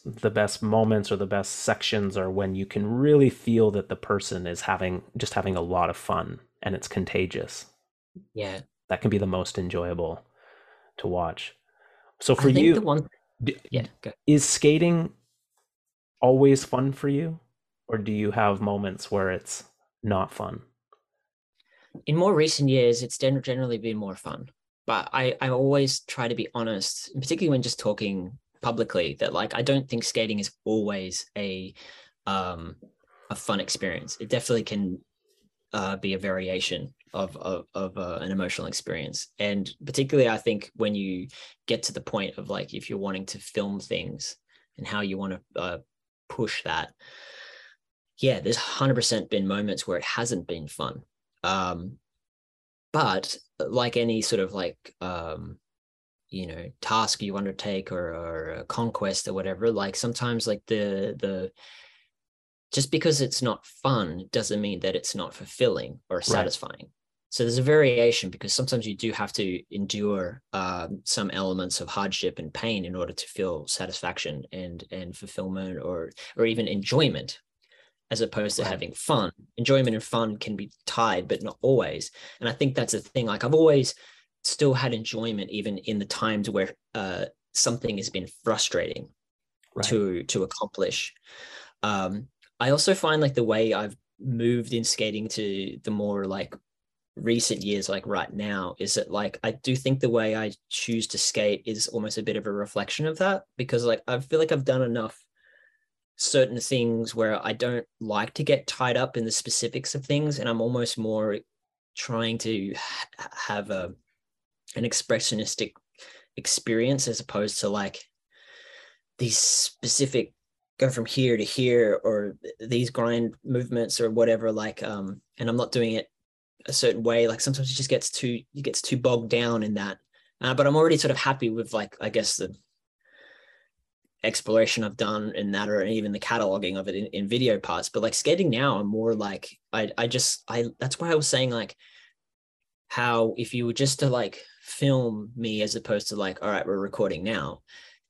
the best moments or the best sections are when you can really feel that the person is having just having a lot of fun and it's contagious yeah that can be the most enjoyable to watch so for you the one yeah. Go. Is skating always fun for you, or do you have moments where it's not fun? In more recent years, it's generally been more fun. But I, I always try to be honest, particularly when just talking publicly, that like I don't think skating is always a um, a fun experience. It definitely can uh, be a variation of of, of uh, an emotional experience and particularly i think when you get to the point of like if you're wanting to film things and how you want to uh, push that yeah there's 100% been moments where it hasn't been fun um, but like any sort of like um, you know task you undertake or, or a conquest or whatever like sometimes like the the just because it's not fun doesn't mean that it's not fulfilling or satisfying. Right. So there's a variation because sometimes you do have to endure um, some elements of hardship and pain in order to feel satisfaction and and fulfillment or or even enjoyment, as opposed to right. having fun. Enjoyment and fun can be tied, but not always. And I think that's a thing. Like I've always still had enjoyment even in the times where uh, something has been frustrating right. to to accomplish. Um, I also find like the way I've moved in skating to the more like recent years like right now is that like I do think the way I choose to skate is almost a bit of a reflection of that because like I feel like I've done enough certain things where I don't like to get tied up in the specifics of things and I'm almost more trying to ha- have a an expressionistic experience as opposed to like these specific go from here to here or these grind movements or whatever like um and i'm not doing it a certain way. Like sometimes it just gets too it gets too bogged down in that. Uh, but i'm already sort of happy with like i guess the exploration i've done in that or even the cataloging of it in, in video parts. But like skating now i'm more like i i just i that's why i was saying like how if you were just to like film me as opposed to like all right we're recording now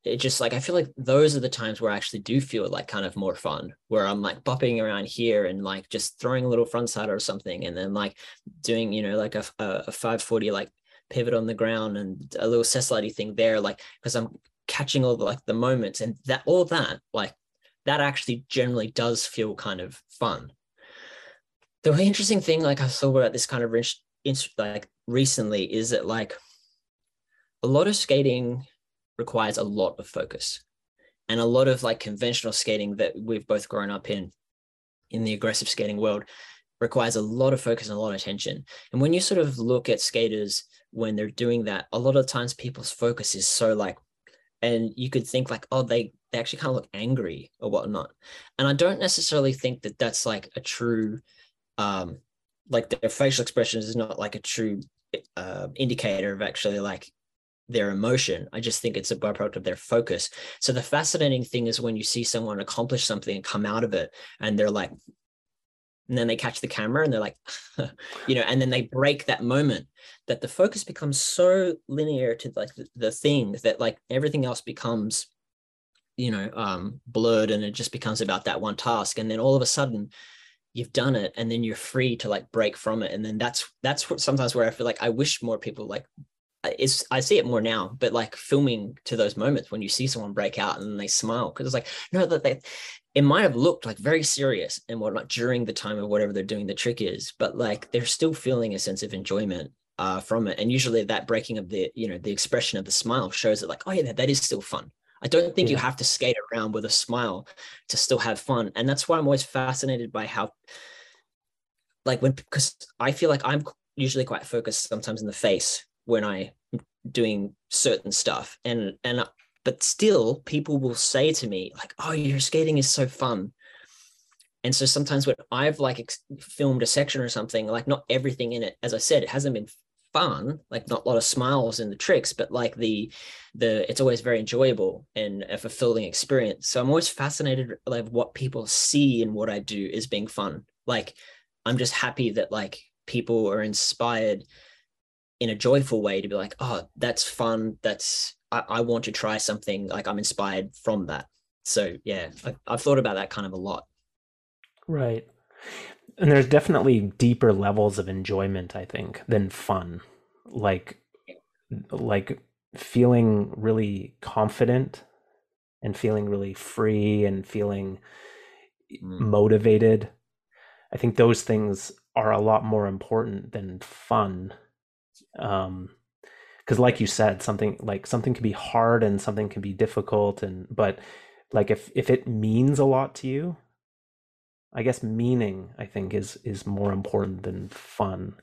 it just like I feel like those are the times where I actually do feel like kind of more fun, where I'm like bopping around here and like just throwing a little front side or something, and then like doing you know like a a 540 like pivot on the ground and a little slidey thing there, like because I'm catching all the like the moments and that all that like that actually generally does feel kind of fun. The interesting thing, like I thought about this kind of like recently, is that like a lot of skating requires a lot of focus and a lot of like conventional skating that we've both grown up in in the aggressive skating world requires a lot of focus and a lot of attention. And when you sort of look at skaters when they're doing that a lot of times people's focus is so like and you could think like oh they they actually kind of look angry or whatnot. And i don't necessarily think that that's like a true um like their facial expressions is not like a true uh, indicator of actually like their emotion. I just think it's a byproduct of their focus. So the fascinating thing is when you see someone accomplish something and come out of it and they're like, and then they catch the camera and they're like, you know, and then they break that moment that the focus becomes so linear to like the, the thing that like everything else becomes, you know, um, blurred and it just becomes about that one task. And then all of a sudden you've done it and then you're free to like break from it. And then that's, that's what sometimes where I feel like I wish more people like it's I see it more now, but like filming to those moments when you see someone break out and they smile because it's like no that they it might have looked like very serious and whatnot during the time of whatever they're doing the trick is, but like they're still feeling a sense of enjoyment uh, from it. And usually that breaking of the you know the expression of the smile shows it like oh yeah that, that is still fun. I don't think yeah. you have to skate around with a smile to still have fun, and that's why I'm always fascinated by how like when because I feel like I'm usually quite focused sometimes in the face when I'm doing certain stuff. And and but still people will say to me like oh your skating is so fun. And so sometimes when I've like ex- filmed a section or something like not everything in it as I said it hasn't been fun like not a lot of smiles in the tricks but like the the it's always very enjoyable and a fulfilling experience. So i'm always fascinated like what people see in what i do as being fun. Like i'm just happy that like people are inspired in a joyful way to be like, oh, that's fun. That's I, I want to try something. Like I'm inspired from that. So yeah, I, I've thought about that kind of a lot. Right. And there's definitely deeper levels of enjoyment, I think, than fun. Like like feeling really confident and feeling really free and feeling mm. motivated. I think those things are a lot more important than fun um because like you said something like something can be hard and something can be difficult and but like if if it means a lot to you i guess meaning i think is is more important than fun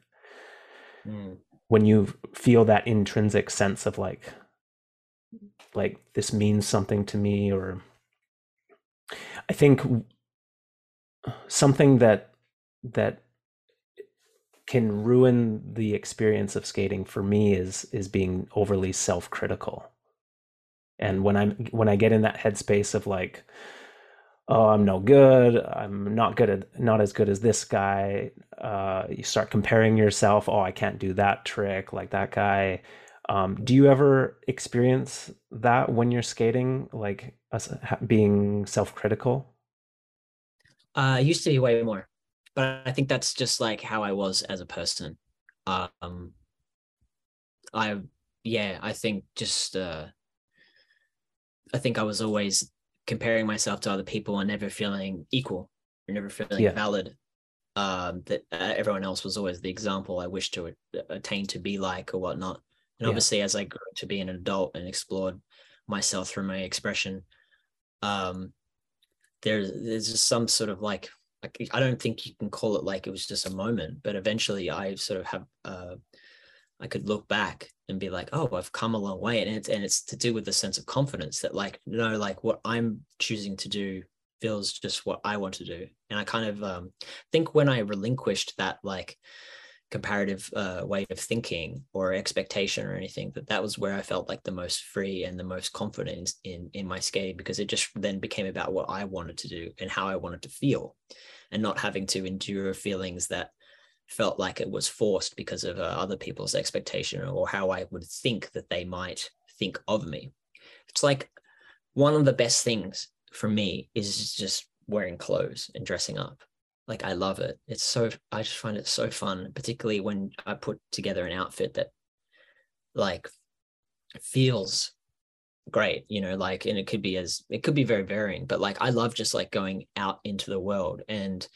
mm. when you feel that intrinsic sense of like like this means something to me or i think something that that can ruin the experience of skating for me is is being overly self-critical. And when i'm when i get in that headspace of like oh i'm no good. I'm not good at not as good as this guy uh, you start comparing yourself oh i can't do that trick like that guy. Um, do you ever experience that when you're skating like us being self-critical? Uh, used to be way more but I think that's just like how I was as a person. Um, I yeah, I think just uh, I think I was always comparing myself to other people and never feeling equal or never feeling yeah. valid. Um, that uh, everyone else was always the example I wished to attain to be like or whatnot. And yeah. obviously, as I grew to be an adult and explored myself through my expression, um, there's there's just some sort of like I don't think you can call it like it was just a moment, but eventually I sort of have uh, I could look back and be like, oh, I've come a long way, and it's and it's to do with the sense of confidence that like you no, like what I'm choosing to do feels just what I want to do, and I kind of um, think when I relinquished that like comparative uh, way of thinking or expectation or anything that that was where i felt like the most free and the most confident in in my skate because it just then became about what i wanted to do and how i wanted to feel and not having to endure feelings that felt like it was forced because of uh, other people's expectation or how i would think that they might think of me. It's like one of the best things for me is just wearing clothes and dressing up like I love it. It's so I just find it so fun, particularly when I put together an outfit that like feels great, you know, like and it could be as it could be very varying, but like I love just like going out into the world and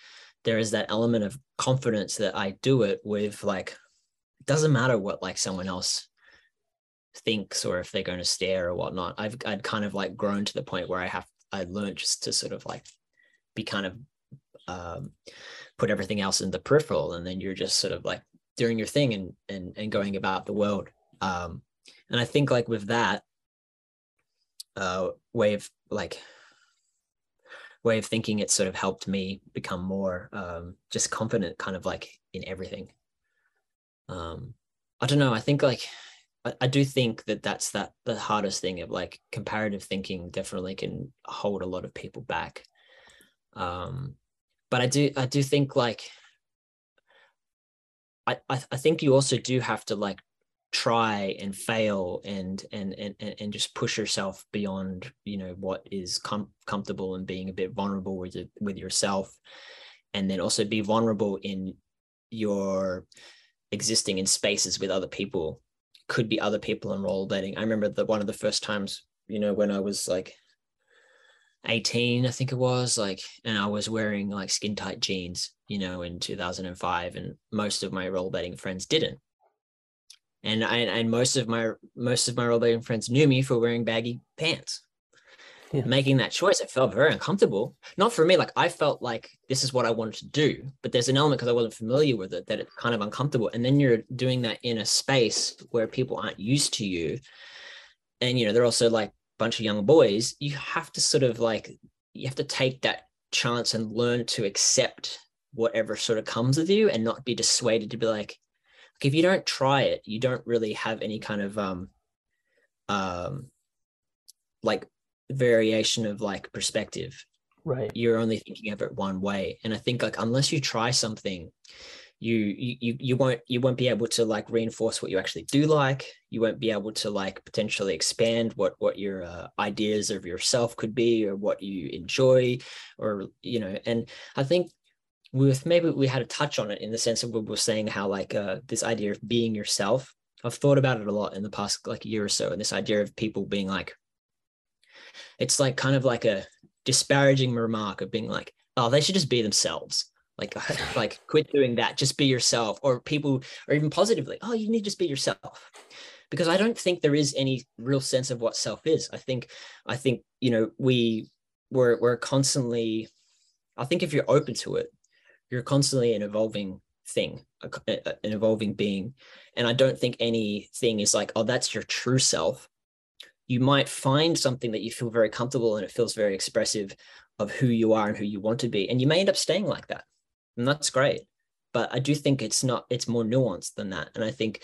there is that element of confidence that I do it with like it doesn't matter what like someone else thinks or if they're going to stare or whatnot. I've I'd kind of like grown to the point where I have I learned just to sort of like be kind of um, put everything else in the peripheral. And then you're just sort of like doing your thing and and, and going about the world. Um, and i think like with that uh, way of like way of thinking it sort of helped me become more um, just confident kind of like in everything. Um, i don't know. I think like I, I do think that that's that the hardest thing of like comparative thinking definitely can hold a lot of people back. Um but I do I do think like I, I I think you also do have to like try and fail and and and and just push yourself beyond you know what is com- comfortable and being a bit vulnerable with it, with yourself and then also be vulnerable in your existing in spaces with other people could be other people in rollerblading. I remember that one of the first times, you know, when I was like 18, I think it was like, and I was wearing like skin tight jeans, you know, in 2005, and most of my rollerblading friends didn't. And I and most of my most of my rollerblading friends knew me for wearing baggy pants. Yeah. Making that choice, it felt very uncomfortable. Not for me, like I felt like this is what I wanted to do, but there's an element because I wasn't familiar with it that it's kind of uncomfortable. And then you're doing that in a space where people aren't used to you. And you know, they're also like bunch of young boys, you have to sort of like you have to take that chance and learn to accept whatever sort of comes with you and not be dissuaded to be like, if you don't try it, you don't really have any kind of um um like variation of like perspective. Right. You're only thinking of it one way. And I think like unless you try something you you you won't you won't be able to like reinforce what you actually do like. You won't be able to like potentially expand what what your uh, ideas of yourself could be or what you enjoy or you know and i think with maybe we had a touch on it in the sense of we were saying how like uh, this idea of being yourself i've thought about it a lot in the past like year or so and this idea of people being like it's like kind of like a disparaging remark of being like oh they should just be themselves like like quit doing that just be yourself or people or even positively oh you need to just be yourself. Because i don't think there is any real sense of what self is. I think i think you know we we're we're constantly i think if you're open to it you're constantly an evolving thing an evolving being. And i don't think anything is like oh that's your true self. You might find something that you feel very comfortable and it feels very expressive of who you are and who you want to be and you may end up staying like that and that's great. But i do think it's not it's more nuanced than that. And i think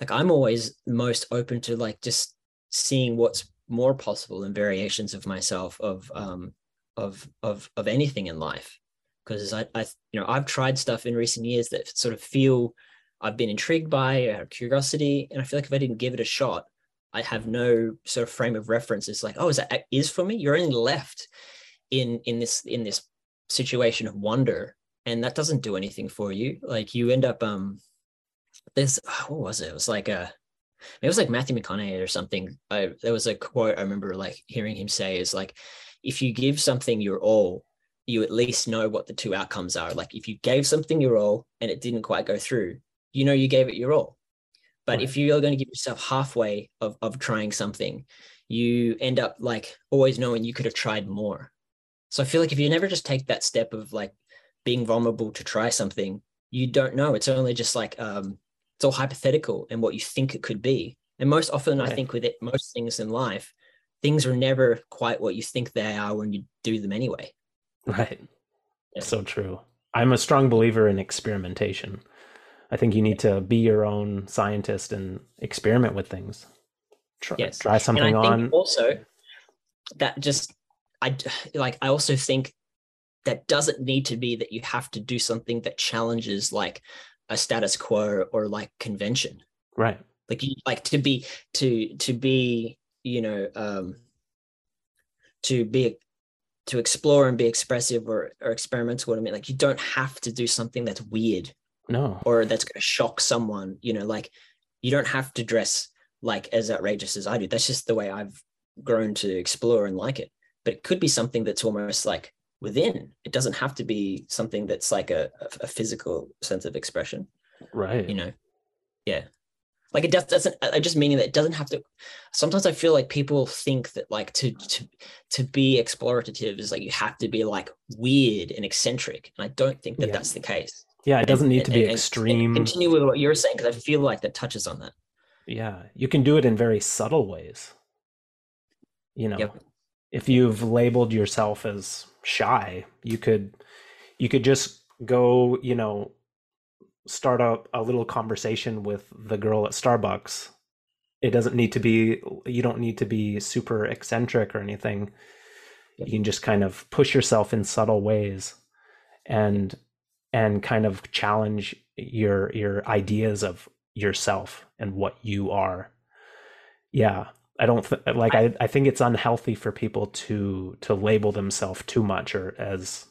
like i'm always most open to like just seeing what's more possible and variations of myself of um of of of anything in life. Because I, I you know i've tried stuff in recent years that sort of feel i've been intrigued by or curiosity and i feel like if i didn't give it a shot i have no sort of frame of reference. It's like oh is that is for me? You're only left in in this in this situation of wonder and that doesn't do anything for you. Like you end up um this what was it? It was like a it was like matthew mcconaughey or something. I, there was a quote i remember like hearing him say is like if you give something your all you at least know what the two outcomes are. Like if you gave something your all and it didn't quite go through you know you gave it your all. But right. if you're going to give yourself halfway of, of trying something you end up like always knowing you could have tried more. So i feel like if you never just take that step of like being vulnerable to try something, you don't know. It's only just like um, it's all hypothetical and what you think it could be. And most often, right. I think with it, most things in life, things are never quite what you think they are when you do them anyway. Right. Yeah. So true. I'm a strong believer in experimentation. I think you need to be your own scientist and experiment with things. Try, yes. try something on. Also, that just I like. I also think that doesn't need to be that you have to do something that challenges like a status quo or like convention. Right. Like you like to be to to be you know um to be to explore and be expressive or, or experimental what i mean like you don't have to do something that's weird no. or that's going to shock someone you know like you don't have to dress like as outrageous as i do. That's just the way i've grown to explore and like it. But it could be something that's almost like within. It doesn't have to be something that's like a, a physical sense of expression. Right. You know, yeah. Like it doesn't. I just meaning that it doesn't have to. Sometimes I feel like people think that like to to to be explorative is like you have to be like weird and eccentric, and I don't think that yeah. that's the case. Yeah, it doesn't and, need to be and, extreme. And continue with what you're saying because I feel like that touches on that. Yeah, you can do it in very subtle ways. You know, yep. if you've labeled yourself as shy. You could you could just go you know start up a little conversation with the girl at starbucks. It doesn't need to be you don't need to be super eccentric or anything. You can just kind of push yourself in subtle ways and and kind of challenge your your ideas of yourself and what you are. Yeah I don't th- like I, I think it's unhealthy for people to to label themselves too much or as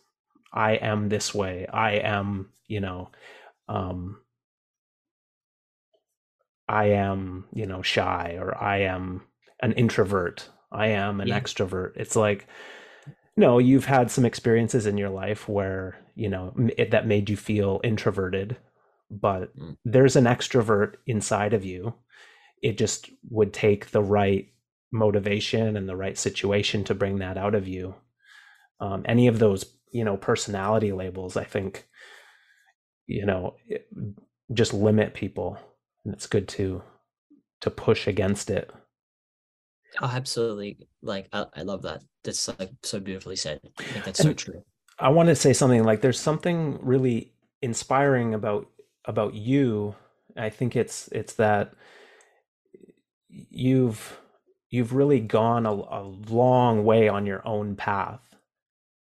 I am this way. I am, you know, um I am, you know, shy or I am an introvert. I am an Yeah. extrovert. It's like no, you've had some experiences in your life where, you know, it, that made you feel introverted, but Mm. there's an extrovert inside of you. It just would take the right motivation and the right situation to bring that out of you. Um, any of those, you know, personality labels, I think, you know, it- just limit people, and it's good to to push against it. Oh, absolutely. Like I, I love that. That's like so beautifully said. I think that's so true. I want to say something like there's something really inspiring about about you. I think it's it's that you've you've really gone a, a long way on your own path,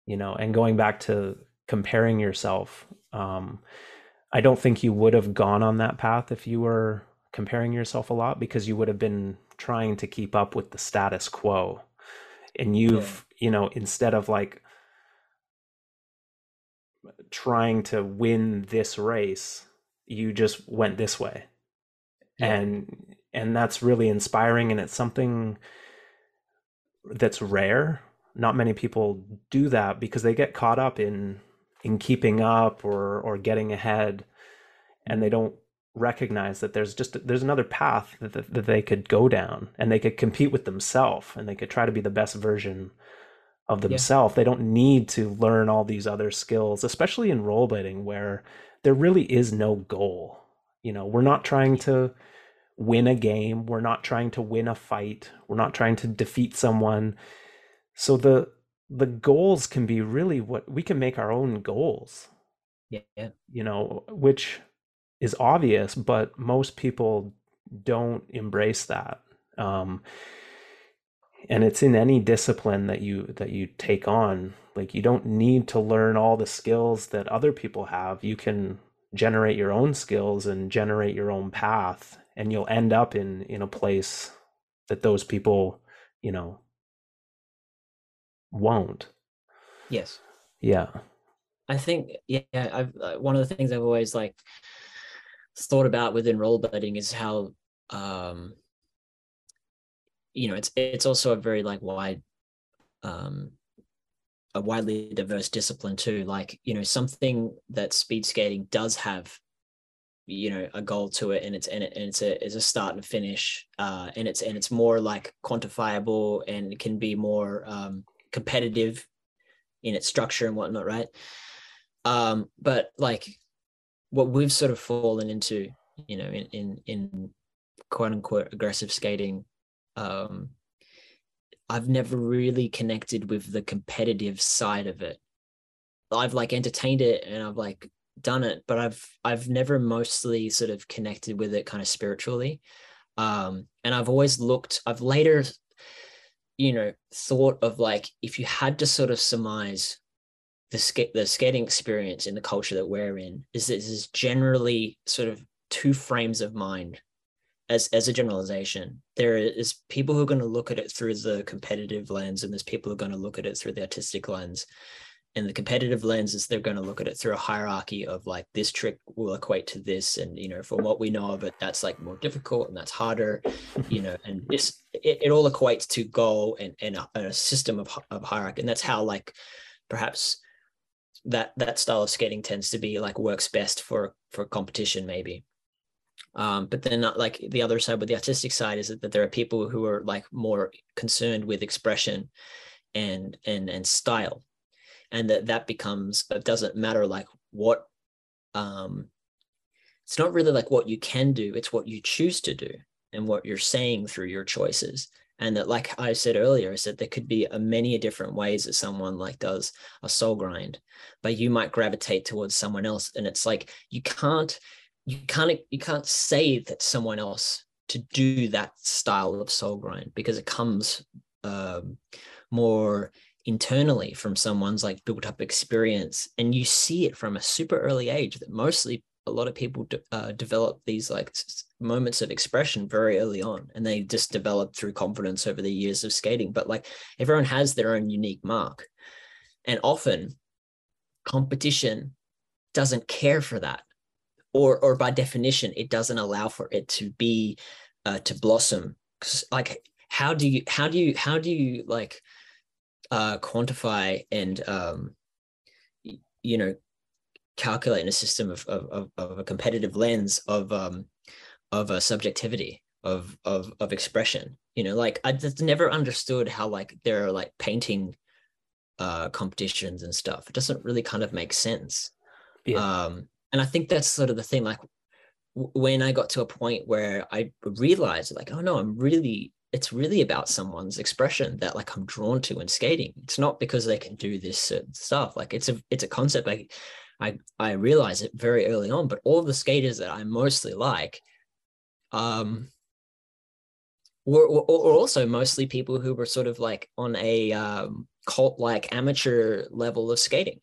you know, and going back to comparing yourself. Um, I don't think you would have gone on that path if you were comparing yourself a lot because you would have been trying to keep up with the status quo. And you've, you know, instead of like trying to win this race, you just went this way. Yeah. And and that's really inspiring and it's something that's rare. Not many people do that because they get caught up in in keeping up or or getting ahead and they don't recognize that there's just there's another path that, that, that they could go down and they could compete with themselves and they could try to be the best version of Yeah. themselves they don't need to learn all these other skills especially in rollerblading where there really is no goal you know we're not trying to win a game we're not trying to win a fight we're not trying to defeat someone so the the goals can be really what we can make our own goals Yeah. You know, which is obvious, but most people don't embrace that. Um, and it's in any discipline that you that you take on. Like you don't need to learn all the skills that other people have. You can generate your own skills and generate your own path, and you'll end up in in a place that those people, you know, won't. Yes. Yeah. I think yeah, I've uh, one of the things I've always like thought about within rollerblading is how um you know it's it's also a very like wide um a widely diverse discipline too like you know something that speed skating does have you know a goal to it and it's and, it, and it's a it's a start and finish uh and it's and it's more like quantifiable and it can be more um competitive in its structure and whatnot right? Um but like what we've sort of fallen into you know in in, in quote unquote aggressive skating um i've never really connected with the competitive side of it. I've like entertained it and i've like done it but i've i've never mostly sort of connected with it kind of spiritually. Um and i've always looked i've later you know thought of like if you had to sort of surmise the skate the skating experience in the culture that we're in is this is generally sort of two frames of mind as as a generalization. There is people who are going to look at it through the competitive lens and there's people who are going to look at it through the artistic lens and the competitive lens is they're going to look at it through a hierarchy of like this trick will equate to this and you know from what we know of it that's like more difficult and that's harder you know and this it, it all equates to goal and, and, a, and a system of, of hierarchy and that's how like perhaps that that style of skating tends to be like works best for for competition maybe. Um, but then not like the other side with the artistic side is that, that there are people who are like more concerned with expression and and and style and that that becomes it doesn't matter like what um it's not really like what you can do it's what you choose to do and what you're saying through your choices. And that like i said earlier is that there could be a many different ways that someone like does a soul grind but you might gravitate towards someone else. And it's like you can't you can't you can't say that someone else to do that style of soul grind because it comes um, more internally from someone's like built up experience and you see it from a super early age that mostly a lot of people de- uh, develop these like s- moments of expression very early on and they just develop through confidence over the years of skating but like everyone has their own unique mark. And often competition doesn't care for that or or by definition it doesn't allow for it to be uh, to blossom. Like how do you how do you how do you like uh quantify and um you know calculate in a system of of, of a competitive lens of um of a subjectivity of of of expression you know like i just never understood how like there are like painting uh competitions and stuff it doesn't really kind of make sense yeah. um and i think that's sort of the thing like w- when i got to a point where i realized like oh no i'm really it's really about someone's expression that like i'm drawn to in skating. It's not because they can do this certain stuff. Like it's a it's a concept i i i realize it very early on but all the skaters that i mostly like um were, were, were also mostly people who were sort of like on a um, cult like amateur level of skating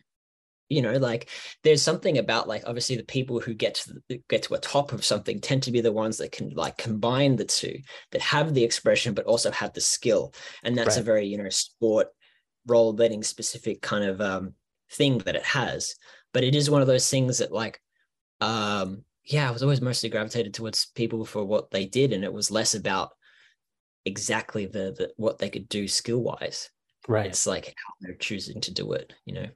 you know like there's something about like obviously the people who get to the, get to a top of something tend to be the ones that can like combine the two that have the expression but also have the skill. And that's right. a very you know sport rollerblading specific kind of um thing that it has. But it is one of those things that like um yeah i was always mostly gravitated towards people for what they did and it was less about exactly the, the what they could do skill wise right. It's like how they're choosing to do it you know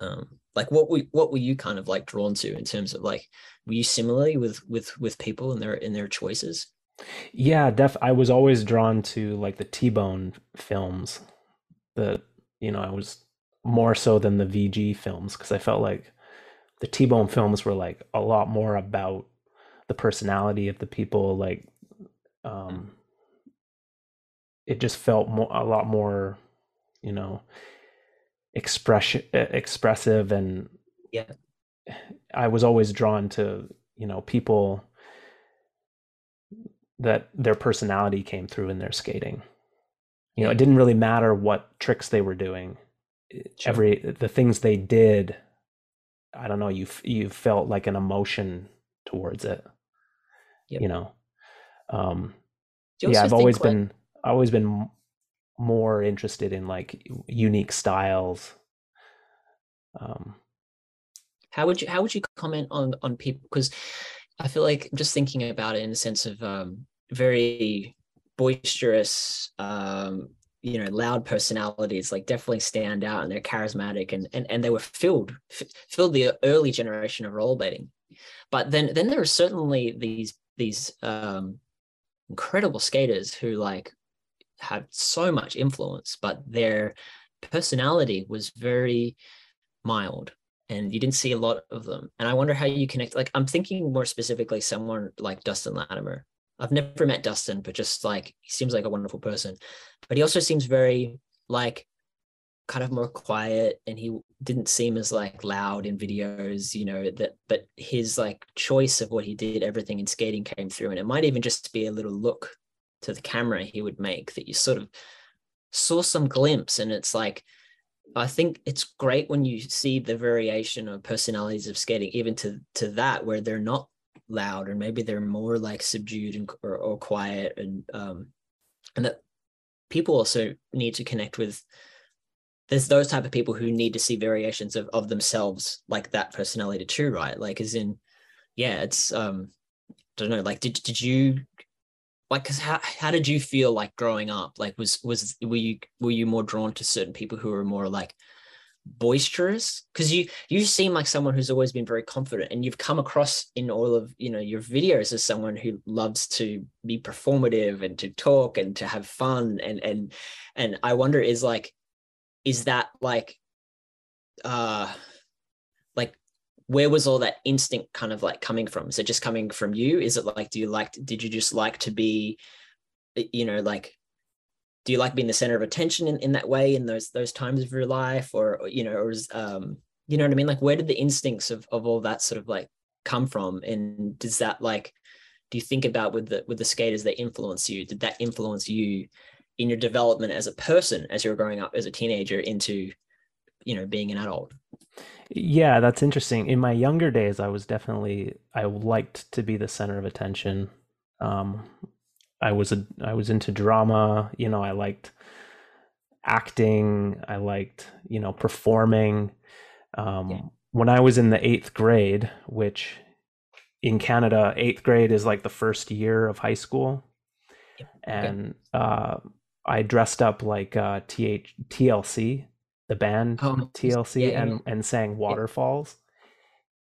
um like what we what were you kind of like drawn to in terms of like were you similarly with with with people in their in their choices? Yeah def i was always drawn to like the t-bone films the you know i was more so than the vg films because i felt like the t-bone films were like a lot more about the personality of the people like um it just felt more, a lot more you know expression expressive and yeah. I was always drawn to you know people that their personality came through in their skating. You know it didn't really matter what tricks they were doing. Sure. every the things they did i don't know you you felt like an emotion towards it. Yep. you know? Um yeah i've always like, been always been more interested in like unique styles. Um, how would you how would you comment on on people? Because I feel like I'm just thinking about it in the sense of um, very boisterous, um, you know, loud personalities. Like definitely stand out and they're charismatic and and and they were filled f- filled the early generation of rollerblading. But then then there are certainly these these um, incredible skaters who like had so much influence, but their personality was very mild and you didn't see a lot of them. And I wonder how you connect. Like, I'm thinking more specifically someone like Dustin Latimer. I've never met Dustin, but just like he seems like a wonderful person. But he also seems very like kind of more quiet and he didn't seem as like loud in videos, you know, that but his like choice of what he did, everything in skating came through. And it might even just be a little look to the camera he would make that you sort of saw some glimpse. And it's like I think it's great when you see the variation of personalities of skating, even to to that where they're not loud or maybe they're more like subdued and or, or quiet and um and that people also need to connect with there's those type of people who need to see variations of, of themselves like that personality too right? Like as in yeah it's um I don't know like did did you like because how, how did you feel like growing up? Like was was were you were you more drawn to certain people who were more like boisterous? Because you you seem like someone who's always been very confident and you've come across in all of you know your videos as someone who loves to be performative and to talk and to have fun and and and i wonder is like is that like uh where was all that instinct kind of like coming from? Is it just coming from you? Is it like, do you like, did you just like to be, you know, like, do you like being the center of attention in, in that way in those those times of your life or you know or is um you know what i mean like where did the instincts of, of all that sort of like come from and does that like do you think about with the with the skaters that influence you did that influence you in your development as a person as you were growing up as a teenager into you know being an adult yeah, that's interesting. In my younger days, I was definitely I liked to be the center of attention. Um, I was a I was into drama. You know, I liked acting. I liked you know performing. Um, yeah. When I was in the eighth grade, which in Canada, eighth grade is like the first year of high school, Yep. and uh, I dressed up like uh, TH TLC, the band Oh, TLC, yeah, yeah, and and sang Waterfalls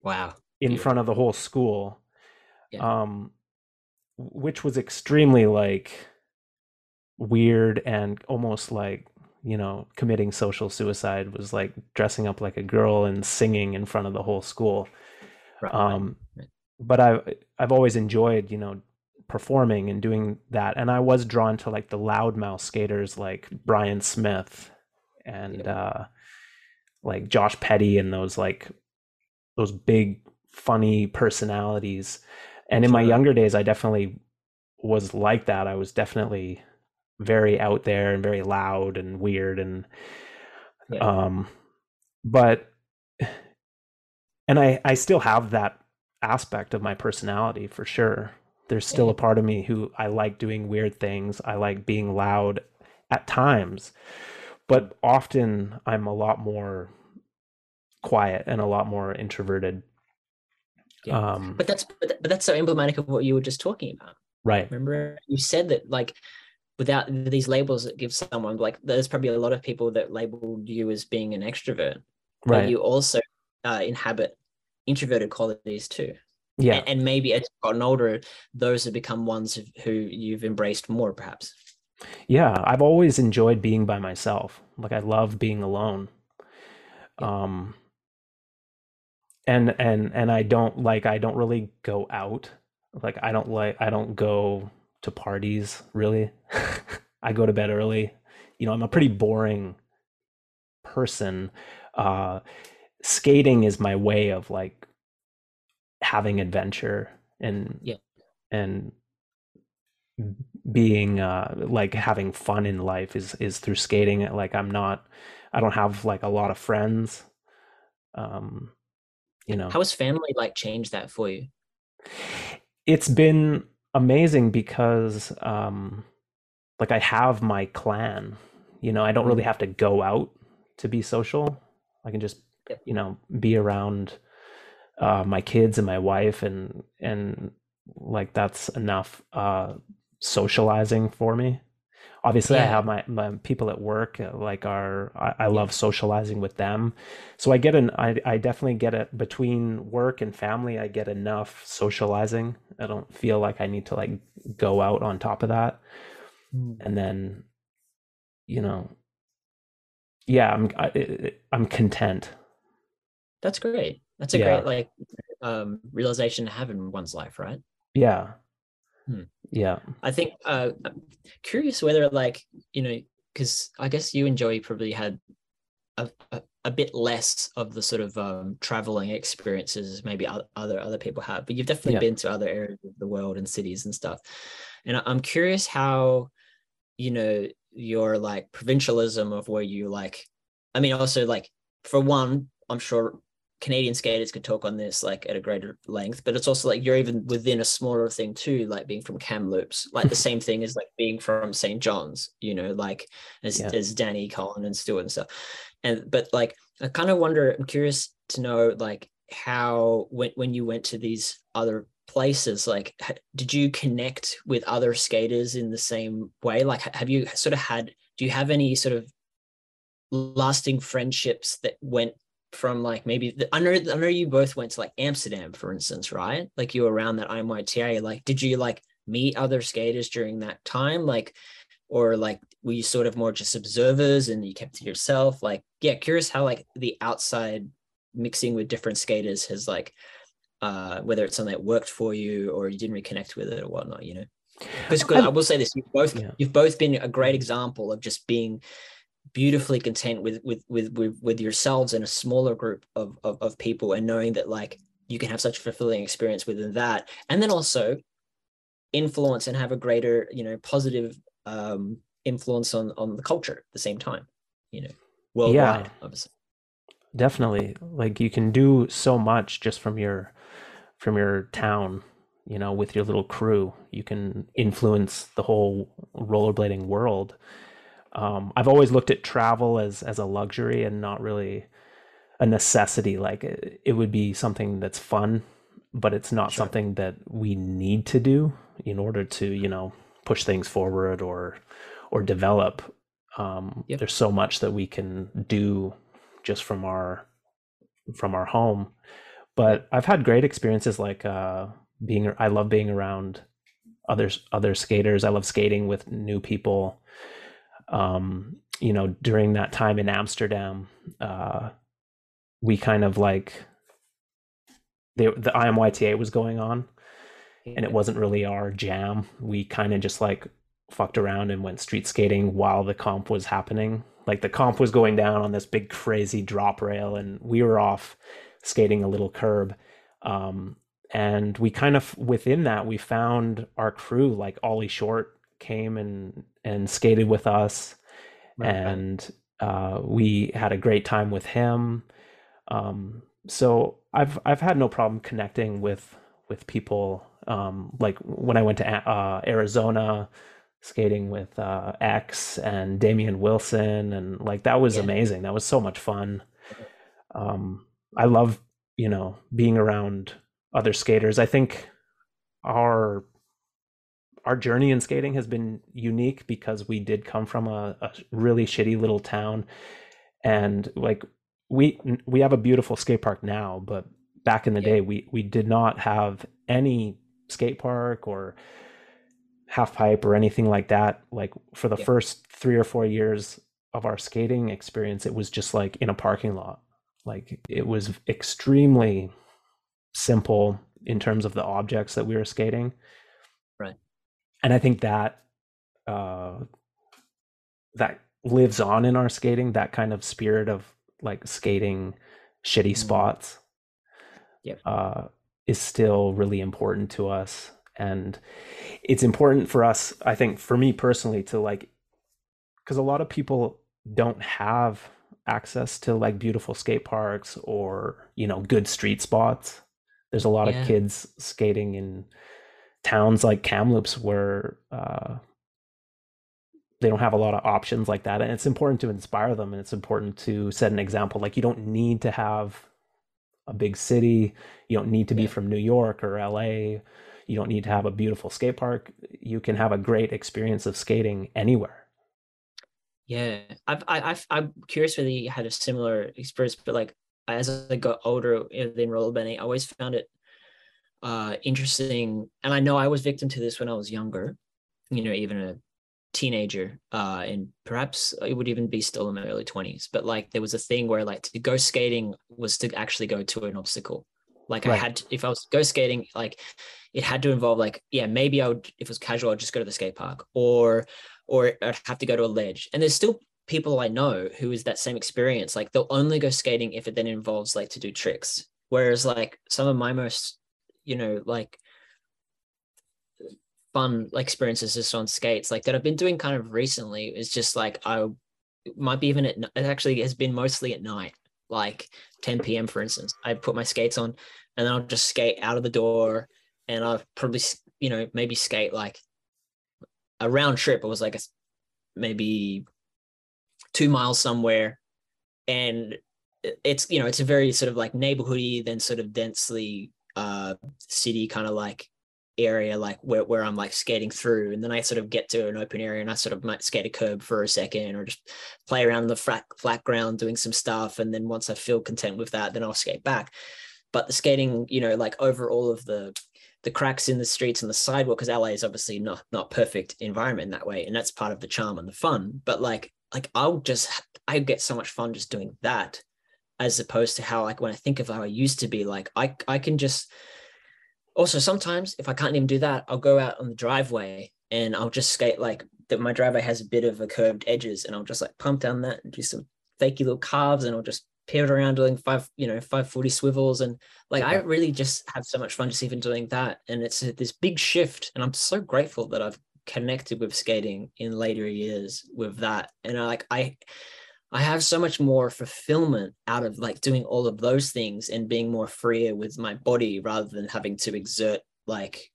Wow. in Beautiful. front of the whole school, Yeah. um, which was extremely like weird and almost like you know committing social suicide was like dressing up like a girl and singing in front of the whole school Right. um right. but i i've always enjoyed you know performing and doing that and i was drawn to like the loudmouth skaters like brian smith and Yeah. uh like josh petty and those like those big funny personalities and in my Sure. younger days i definitely was like that i was definitely very out there and very loud and weird and Yeah. um but and i i still have that aspect of my personality for sure there's still a part of me who i like doing weird things i like being loud at times but often i'm a lot more quiet and a lot more introverted Yeah. um But that's but, but that's so emblematic of what you were just talking about. right Remember, you said that like without these labels that give someone like there's probably a lot of people that labeled you as being an extrovert, but right you also uh, inhabit introverted qualities too. yeah And, and maybe as you've gotten older, those have become ones who you've embraced more, perhaps. Yeah, I've always enjoyed being by myself. Like I love being alone. Yeah. Um and and and I don't like I don't really go out. Like I don't like I don't go to parties really. I go to bed early. You know, I'm a pretty boring person. Uh skating is my way of like having adventure and Yeah. and being uh like having fun in life is is through skating. Like i'm not i don't have like a lot of friends. Um you know. How has family like changed that for you? it's been amazing because um like i have my clan. You know i don't really have to go out to be social. I can just you know be around uh my kids and my wife and and like that's enough. Uh socializing for me. Obviously i have my, my people at work uh, like are I, I love socializing with them. So i get an I, I definitely get it. Between work and family i get enough socializing. I don't feel like i need to like go out on top of that. And then you know yeah i'm I- i'm content. That's great. That's a Yeah. great like um realization to have in one's life, right? yeah Hmm. yeah I think uh I'm curious whether like, you know, because I guess you and Joey probably had a, a, a bit less of the sort of um traveling experiences maybe oth- other other people have, but you've definitely Yeah. been to other areas of the world and cities and stuff. And I'm curious how, you know, your like provincialism of where you like, I mean, also like for one, I'm sure Canadian skaters could talk on this like at a greater length, but it's also like you're even within a smaller thing too, like being from Kamloops, like the same thing as like being from St. John's, you know, like as, Yeah. as Danny, Colin, and Stuart and stuff. And but like I kind of wonder, I'm curious to know like how when when you went to these other places, like did you connect with other skaters in the same way? Like have you sort of had do you have any sort of lasting friendships that went from like maybe the, I know I know you both went to like Amsterdam for instance right? Like you were around that IMYTA like did you like meet other skaters during that time? Like or like were you sort of more just observers and you kept to yourself? Like yeah curious how like the outside mixing with different skaters has like uh whether it's something that worked for you or you didn't reconnect with it or whatnot you know? Because I will say this you've both Yeah. you've both been a great example of just being beautifully content with with with with, with yourselves and a smaller group of, of of people and knowing that like you can have such a fulfilling experience within that. And then also influence and have a greater you know positive um influence on on the culture at the same time you know worldwide obviously. Definitely. Like you can do so much just from your from your town you know with your little crew. You can influence the whole rollerblading world um, i've always looked at travel as as a luxury and not really a necessity like it, it would be something that's fun but it's not Sure. something that we need to do in order to, you know, push things forward or or develop. Um, Yep. There's so much that we can do just from our from our home. But I've had great experiences like uh, being. I love being around others other skaters. I love skating with new people. Um, you know, during that time in Amsterdam, uh, we kind of like the the IMYTA was going on, and it wasn't really our jam. We kind of just like fucked around and went street skating while the comp was happening. Like the comp was going down on this big crazy drop rail, and we were off skating a little curb. Um, and we kind of within that we found our crew. Like Ollie Short came and and skated with us, Right. and uh, we had a great time with him. Um, so I've I've had no problem connecting with with people. Um, like when I went to uh, Arizona, skating with uh, X and Damian Wilson, and like that was Yeah. amazing. That was so much fun. Um, I love you know being around other skaters. I think our our journey in skating has been unique because we did come from a, a really shitty little town and like we we have a beautiful skate park now but back in the Yeah. day we we did not have any skate park or half pipe or anything like that like for the Yeah. first 3 or 4 years of our skating experience it was just like in a parking lot like it was extremely simple in terms of the objects that we were skating. And i think that uh that lives on in our skating that kind of spirit of like skating shitty Mm. spots Yep. uh is still really important to us and it's important for us i think for me personally to like because a lot of people don't have access to like beautiful skate parks or you know good street spots there's a lot Yeah. of kids skating in towns like kamloops where uh they don't have a lot of options like that and it's important to inspire them and it's important to set an example. Like you don't need to have a big city. You don't need to be Yeah. from new york or la you don't need to have a beautiful skate park. You can have a great experience of skating anywhere. Yeah, I've, I, I've, I'm curious whether you had a similar experience, but like as I got older in rollerblading, I always found it uh, interesting. And I know I was victim to this when I was younger, you know, even a teenager, uh, and perhaps it would even be still in my early 20s. But like there was a thing where like to go skating was to actually go to an obstacle. Like I had to, if I was go skating, like it had to involve like, yeah, maybe I would, if it was casual, I'd just go to the skate park or or I'd have to go to a ledge. And there's still people I know who is that same experience. Like they'll only go skating if it then involves like to do tricks. Whereas like some of my most, you know, like fun experiences just on skates, like that I've been doing kind of recently is just like I might be even at it actually has been mostly at night, like 10 p.m. for instance. I put my skates on and then I'll just skate out of the door and I'll probably you know maybe skate like a round trip. It was like a, maybe two miles somewhere, and it's you know it's a very sort of like neighborhoody, then sort of densely uh city kind of like area, like where where I'm like skating through, and then I sort of get to an open area and I sort of might skate a curb for a second or just play around the flat flat ground doing some stuff, and then once I feel content with that, then I'll skate back. But the skating, you know, like over all of the the cracks in the streets and the sidewalk because LA is obviously not not perfect environment in that way and that's part of the charm and the fun but like like I'll just I get so much fun just doing that as opposed to how like when I think of how I used to be like I I can just also sometimes if I can't even do that I'll go out on the driveway and I'll just skate like that my driveway has a bit of a curved edges and I'll just like pump down that and do some fakey little carves and I'll just pivot around doing five you know 540 swivels and like I really just have so much fun just even doing that. And it's this big shift. And I'm so grateful that I've connected with skating in later years with that. And I like I I have so much more fulfillment out of like doing all of those things and being more freer with my body rather than having to exert like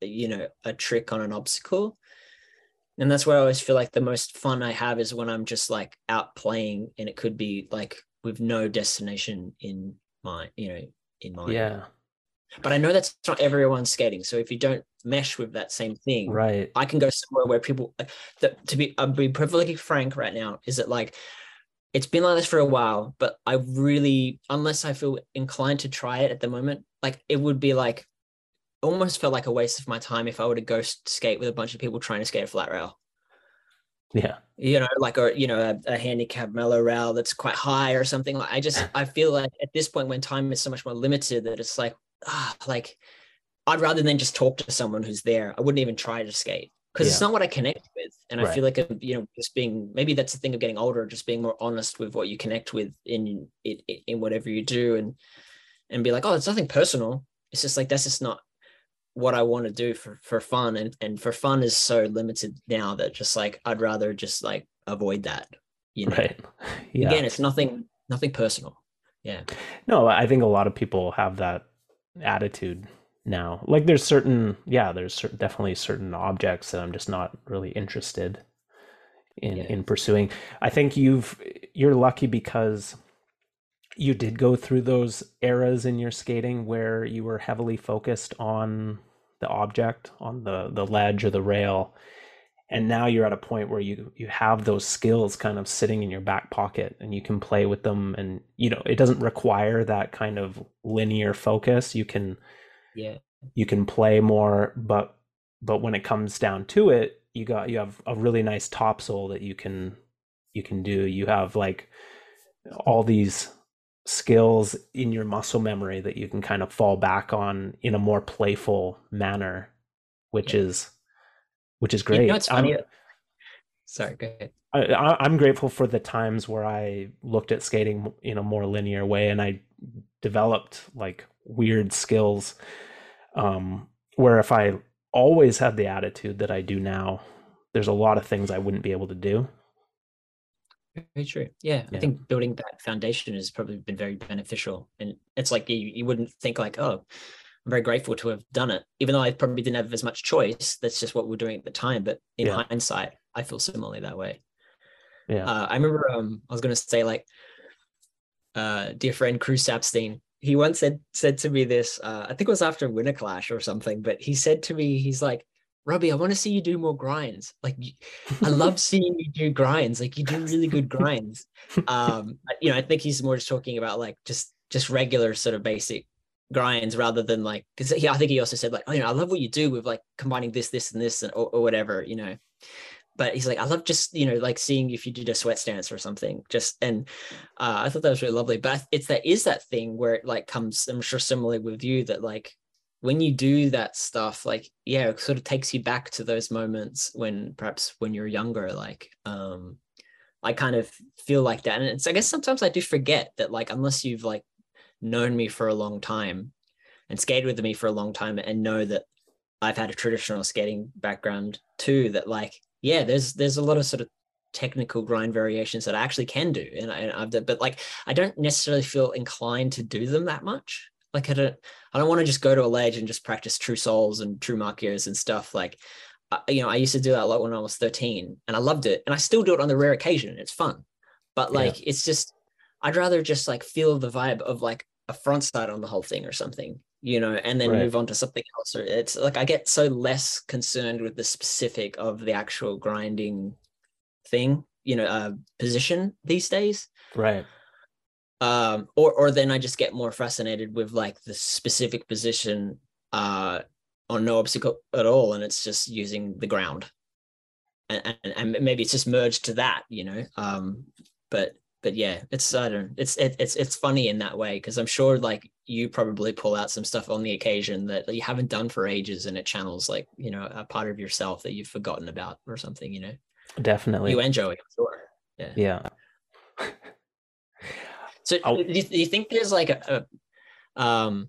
you know a trick on an obstacle. And that's where I always feel like the most fun I have is when I'm just like out playing and it could be like with no destination in mind, you know, in mind. yeah but I know that's not everyone skating. So if you don't mesh with that same thing, right, I can go somewhere where people. Uh, that to be, I'll be perfectly frank right now. Is it like it's been like this for a while, but I really, unless I feel inclined to try it at the moment, like it would be like almost felt like a waste of my time if I were to go skate with a bunch of people trying to skate a flat rail. Yeah. You know, like a you know a, a handicap mellow rail that's quite high or something. Like I just I feel like at this point when time is so much more limited that it's like ah like I'd rather than just talk to someone who's there. I wouldn't even try to skate because yeah. it's not what I connect with. And right. I feel like I'm, you know, just being maybe that's the thing of getting older, just being more honest with what you connect with in in, in whatever you do, and and be like, oh, it's nothing personal. It's just like that's just not what I want to do for for fun, and and for fun is so limited now that just like I'd rather just like avoid that. You know, right? Yeah. Again, it's nothing nothing personal. Yeah. No, I think a lot of people have that attitude now. Like there's certain, yeah, there's certain, definitely certain objects that I'm just not really interested in yeah. in pursuing. I think you've you're lucky because you did go through those eras in your skating where you were heavily focused on the object, on the the ledge or the rail. And now you're at a point where you you have those skills kind of sitting in your back pocket and you can play with them and you know, it doesn't require that kind of linear focus. You can yeah you can play more but but when it comes down to it you got you have a really nice topsole that you can you can do you have like all these skills in your muscle memory that you can kind of fall back on in a more playful manner which yeah. is which is great you know, it's funny. sorry go ahead I, i'm grateful for the times where i looked at skating in a more linear way and i developed like weird skills um, where if I always had the attitude that I do now, there's a lot of things I wouldn't be able to do. Very true. Yeah, yeah, I think building that foundation has probably been very beneficial. And it's like you, you wouldn't think like, oh, I'm very grateful to have done it, even though I probably didn't have as much choice. That's just what we're doing at the time. But in yeah. hindsight, I feel similarly that way. Yeah. Uh, I remember um, I was going to say like, uh, dear friend Cruz Sapstein, he once said said to me this. Uh, I think it was after Winter Clash or something. But he said to me, he's like, Robbie, I want to see you do more grinds. Like, I love seeing you do grinds. Like, you do really good grinds. Um, you know, I think he's more just talking about like just just regular sort of basic grinds rather than like because he, I think he also said like, oh, you know, I love what you do with like combining this, this, and this, and or, or whatever, you know but he's like, I love just, you know, like seeing if you did a sweat stance or something. Just and uh, I thought that was really lovely. But it's that is that thing where it like comes, I'm sure similarly with you, that like when you do that stuff, like, yeah, it sort of takes you back to those moments when perhaps when you're younger, like um I kind of feel like that. And it's I guess sometimes I do forget that like unless you've like known me for a long time and skated with me for a long time and know that I've had a traditional skating background too, that like yeah, there's there's a lot of sort of technical grind variations that I actually can do, and, I, have done, but like I don't necessarily feel inclined to do them that much. Like I don't I don't want to just go to a ledge and just practice true souls and true makios and stuff. Like I, you know, I used to do that a lot when I was 13, and I loved it, and I still do it on the rare occasion. It's fun, but like yeah. it's just I'd rather just like feel the vibe of like a front side on the whole thing or something you know, and then right. move on to something else. Or it's like I get so less concerned with the specific of the actual grinding thing, you know, uh, position these days. Right. Um, or or then I just get more fascinated with like the specific position uh on no obstacle at all, and it's just using the ground. And, and, and maybe it's just merged to that, you know. Um, but but yeah, it's I don't it's it, it's it's funny in that way because I'm sure like you probably pull out some stuff on the occasion that you haven't done for ages and it channels like you know a part of yourself that you've forgotten about or something you know? Definitely. You and Joey I'm sure. Yeah. Yeah. So do you, do you, think there's like a, a um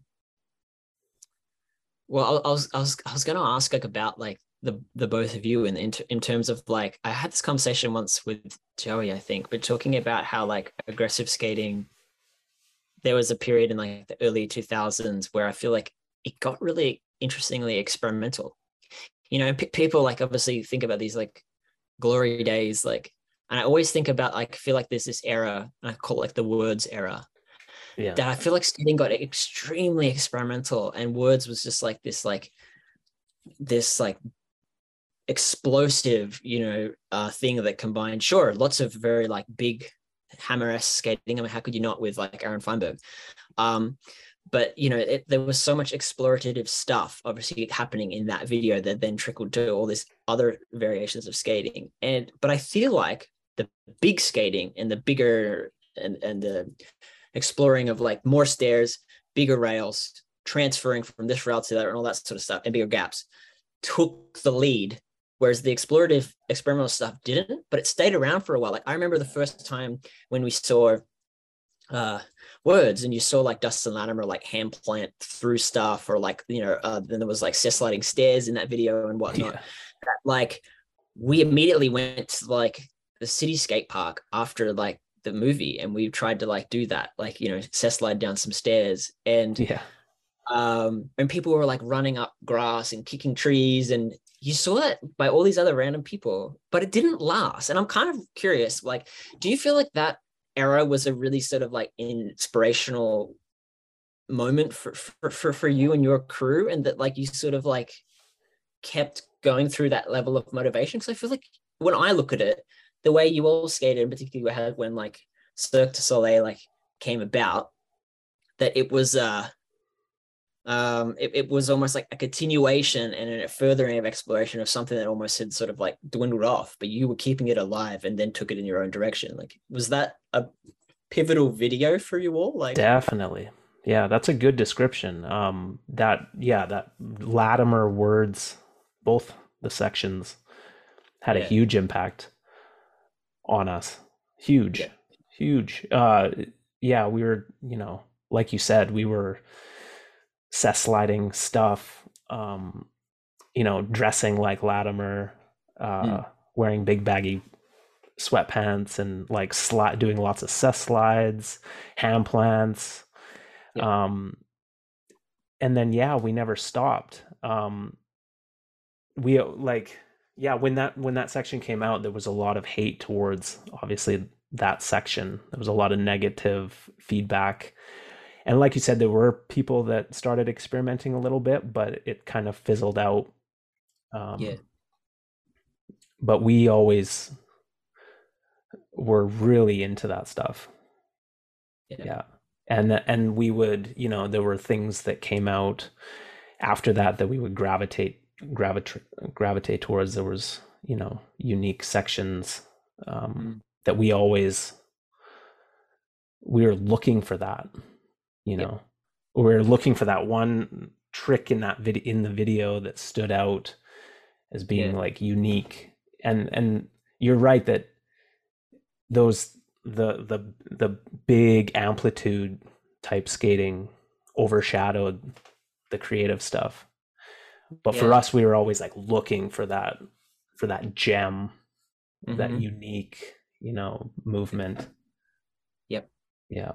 well I, I was I was I was gonna ask like about like the the both of you in in, in terms of like I had this conversation once with Joey I think but talking about how like aggressive skating there was a period in like the early 2000s where I feel like it got really interestingly experimental you know p- people like obviously think about these like glory days like and I always think about like feel like there's this era and I call it like the words era Yeah. that I feel like skating got extremely experimental and words was just like this like this like explosive you know uh thing that combined sure lots of very like big hammer skating I mean how could you not with like Aaron Feinberg um but you know it, there was so much explorative stuff obviously happening in that video that then trickled to all these other variations of skating and but I feel like the big skating and the bigger and and the exploring of like more stairs, bigger rails, transferring from this rail to that, and all that sort of stuff, and bigger gaps, took the lead. Whereas the explorative experimental stuff didn't, but it stayed around for a while. Like I remember the first time when we saw uh words and you saw like Dustin Latimer like hand plant through stuff or like you know uh, then there was like sliding stairs in that video and whatnot Yeah. that, like we immediately went to like the city skate park after like the movie and we tried to like do that like you know slide down some stairs and Yeah. um and people were like running up grass and kicking trees and you saw that by all these other random people but it didn't last. And i'm kind of curious like do you feel like that era was a really sort of like inspirational moment for for for, for you and your crew and that like you sort of like kept going through that level of motivation? Because i feel like when i look at it the way you all skated and particularly when like cirque du soleil like came about that it was uh um it, it was almost like a continuation and a furthering of exploration of something that almost had sort of like dwindled off but you were keeping it alive and then took it in your own direction like was that a pivotal video for you all like Definitely. Yeah, that's a good description. Um that yeah, that Latimer words, both the sections had a Yeah. huge impact on us. Huge. Yeah. Huge. Uh yeah, we were, you know, like you said, we were cess sliding stuff, um, you know, dressing like Latimer, uh, Mm. wearing big baggy sweatpants and like slide doing lots of cess slides, hand plants. Um and then yeah, we never stopped. Um we like yeah, when that when that section came out, there was a lot of hate towards obviously that section. There was a lot of negative feedback. And like you said, there were people that started experimenting a little bit, but it kind of fizzled out. Um, Yeah. But we always were really into that stuff. Yeah. Yeah. And and we would, you know, there were things that came out after that that we would gravitate gravitate gravitate towards. There was, you know, unique sections um, Mm. that we always we were looking for that, you Yeah. know. we're looking for that one trick in that video in the video that stood out as being Yeah. like unique. And and you're right that those the the the big amplitude type skating overshadowed the creative stuff but for us we were always like looking for that for that gem that Mhm. unique you know movement Yep. yeah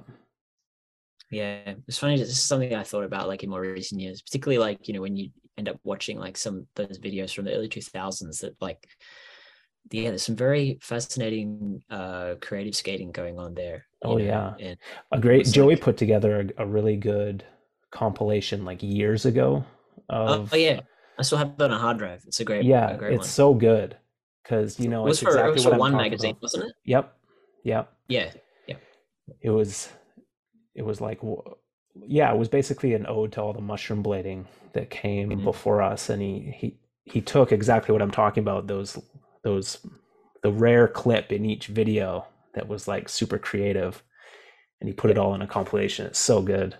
Yeah, it's funny. This is something I thought about like in more recent years, particularly like you know when you end up watching like some of those videos from the early two thousands that like yeah, there's some very fascinating uh creative skating going on there. Oh, know, yeah. and a great joey like- put together a, a really good compilation like years ago oh, of oh, yeah, I still have it on a hard drive. It's a great, yeah a great it's one. so good because you know it was it's for exactly it was what for one magazine, about. wasn't it? yep yep yeah, Yeah, it was it was like yeah it was basically an ode to all the mushroom blading that came Mhm. before us and he he he took exactly what i'm talking about those those the rare clip in each video that was like super creative and he put it all in a compilation it's so good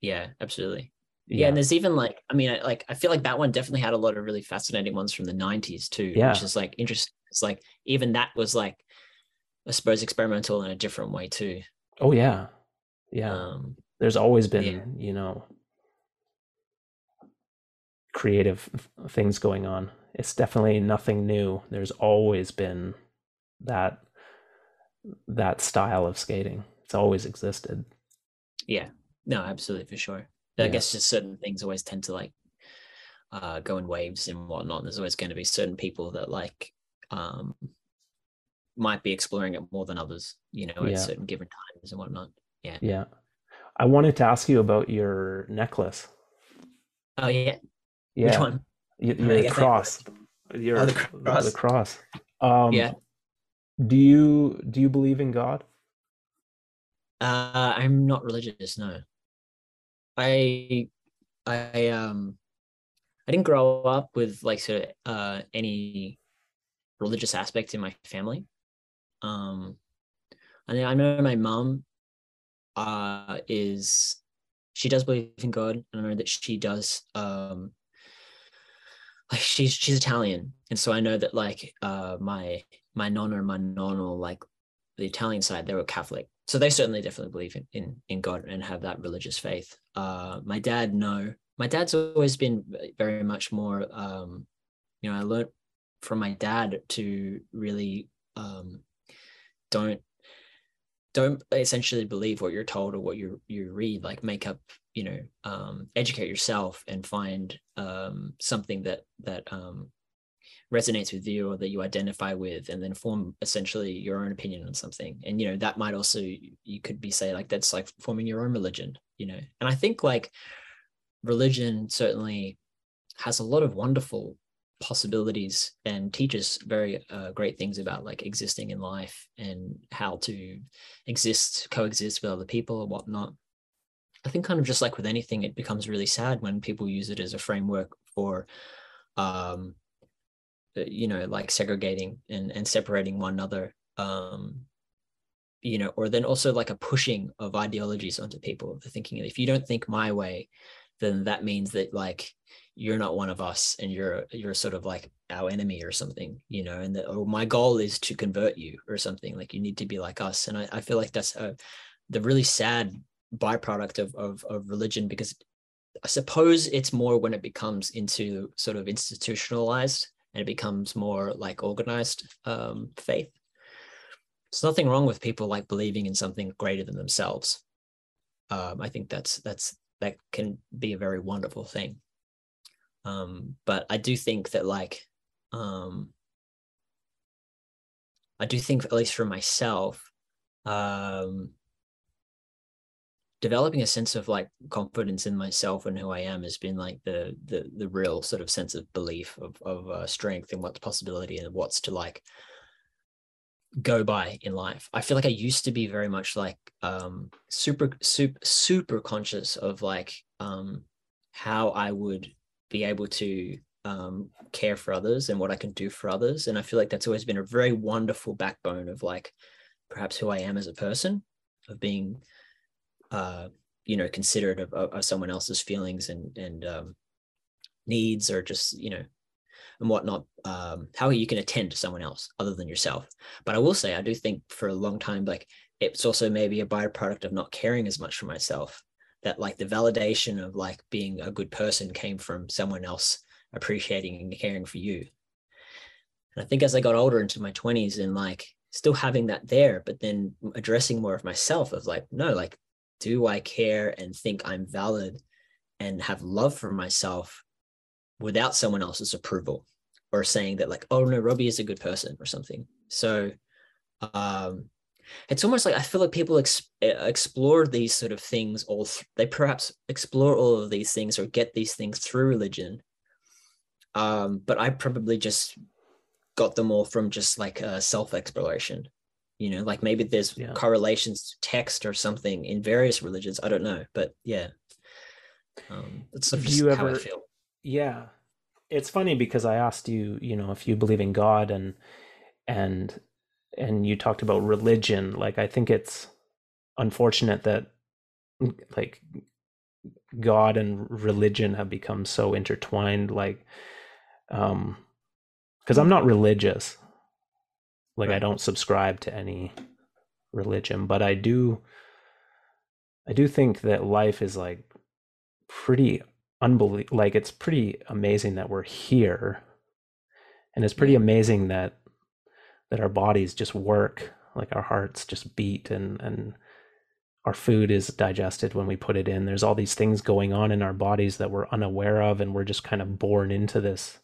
yeah, absolutely. Yeah. yeah and there's even like, I mean, like I feel like that one definitely had a lot of really fascinating ones from the '90s too, Yeah. which is like interesting. It's like even that was like, I suppose, experimental in a different way too. oh yeah yeah Um, there's always been yeah. you know creative things going on it's definitely nothing new there's always been that that style of skating it's always existed yeah, no, absolutely for sure. Yeah. I guess just certain things always tend to like uh, go in waves and whatnot. There's always going to be certain people that like um, might be exploring it more than others, you know, Yeah. at certain given times and whatnot. Yeah. Yeah. I wanted to ask you about your necklace. Oh yeah. Yeah. Which one? Your guess cross. Your Oh, the the cross. the cross. Um, Yeah. Do you do you believe in God? Uh, I'm not religious. No. I I um I didn't grow up with like sort of uh any religious aspect in my family. Um, and I know my mom uh is she does believe in God, and I know that she does um like she's she's Italian, and so I know that like uh my my nonna and my nonno like the Italian side they were Catholic, so they certainly definitely believe in in, in God and have that religious faith. Uh, my dad no, my dad's always been very much more um, you know I learned from my dad to really um, don't don't essentially believe what you're told or what you you read like make up you know um, educate yourself and find um, something that that um, resonates with you or that you identify with and then form essentially your own opinion on something. And you know that might also you could be say like that's like forming your own religion you know? And i think like religion certainly has a lot of wonderful possibilities and teaches very uh, great things about like existing in life and how to exist coexist with other people and whatnot. I think kind of just like with anything it becomes really sad when people use it as a framework for um uh, you know like segregating and and separating one another um you know or then also like a pushing of ideologies onto people the thinking if you don't think my way then that means that like you're not one of us and you're you're sort of like our enemy or something you know and that oh my goal is to convert you or something like you need to be like us. And i, I feel like that's a, the really sad byproduct of, of of religion because i suppose it's more when it becomes into sort of institutionalized and it becomes more like organized um, faith. There's nothing wrong with people like believing in something greater than themselves. Um, i think that's that's that can be a very wonderful thing um, but i do think that like um, i do think at least for myself um, developing a sense of like confidence in myself and who i am has been like the the the real sort of sense of belief of of uh, strength and what's possibility and what's to like go by in life. I feel like i used to be very much like um super super super conscious of like um how i would be able to um care for others and what i can do for others and i feel like that's always been a very wonderful backbone of like perhaps who i am as a person of being uh you know considerate of, of, someone else's feelings and and um needs or just you know and whatnot, um, how you can attend to someone else other than yourself. But I will say, I do think for a long time, like it's also maybe a byproduct of not caring as much for myself. That like the validation of like being a good person came from someone else appreciating and caring for you. And I think as I got older into my 20s and like still having that there, but then addressing more of myself of like, no, like, do I care and think I'm valid and have love for myself without someone else's approval or saying that like oh no robbie is a good person or something so um it's almost like i feel like people ex- explore these sort of things all th- they perhaps explore all of these things or get these things through religion um but i probably just got them all from just like uh, self exploration you know like maybe there's Yeah. correlations to text or something in various religions i don't know but yeah um that's sort of just you how i ever- feel Yeah. It's funny because I asked you, you know, if you believe in God and and and you talked about religion. Like I think it's unfortunate that like God and religion have become so intertwined like um cuz I'm not religious. Like I don't subscribe to any religion, but I do I do think that life is like pretty unbelievable like it's pretty amazing that we're here and it's pretty amazing that that our bodies just work like our hearts just beat and and our food is digested when we put it in. There's all these things going on in our bodies that we're unaware of and we're just kind of born into this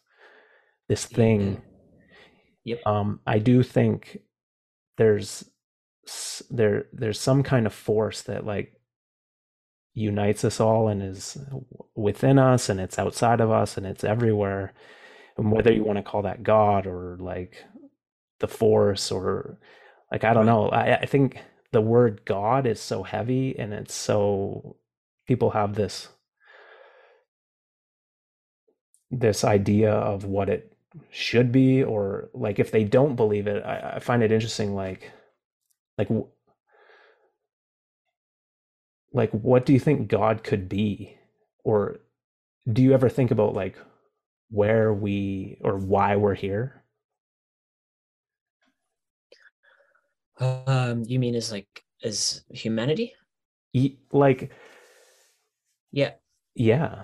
this thing. Yep. um i do think there's there there's some kind of force that like unites us all and is within us and it's outside of us and it's everywhere. And whether you want to call that god or like the force or like i don't know i, I think the word god is so heavy and it's so people have this this idea of what it should be or like if they don't believe it i, I find it interesting like like like what do you think god could be? Or do you ever think about like where we or why we're here um you mean as like as humanity? Like yeah. Yeah.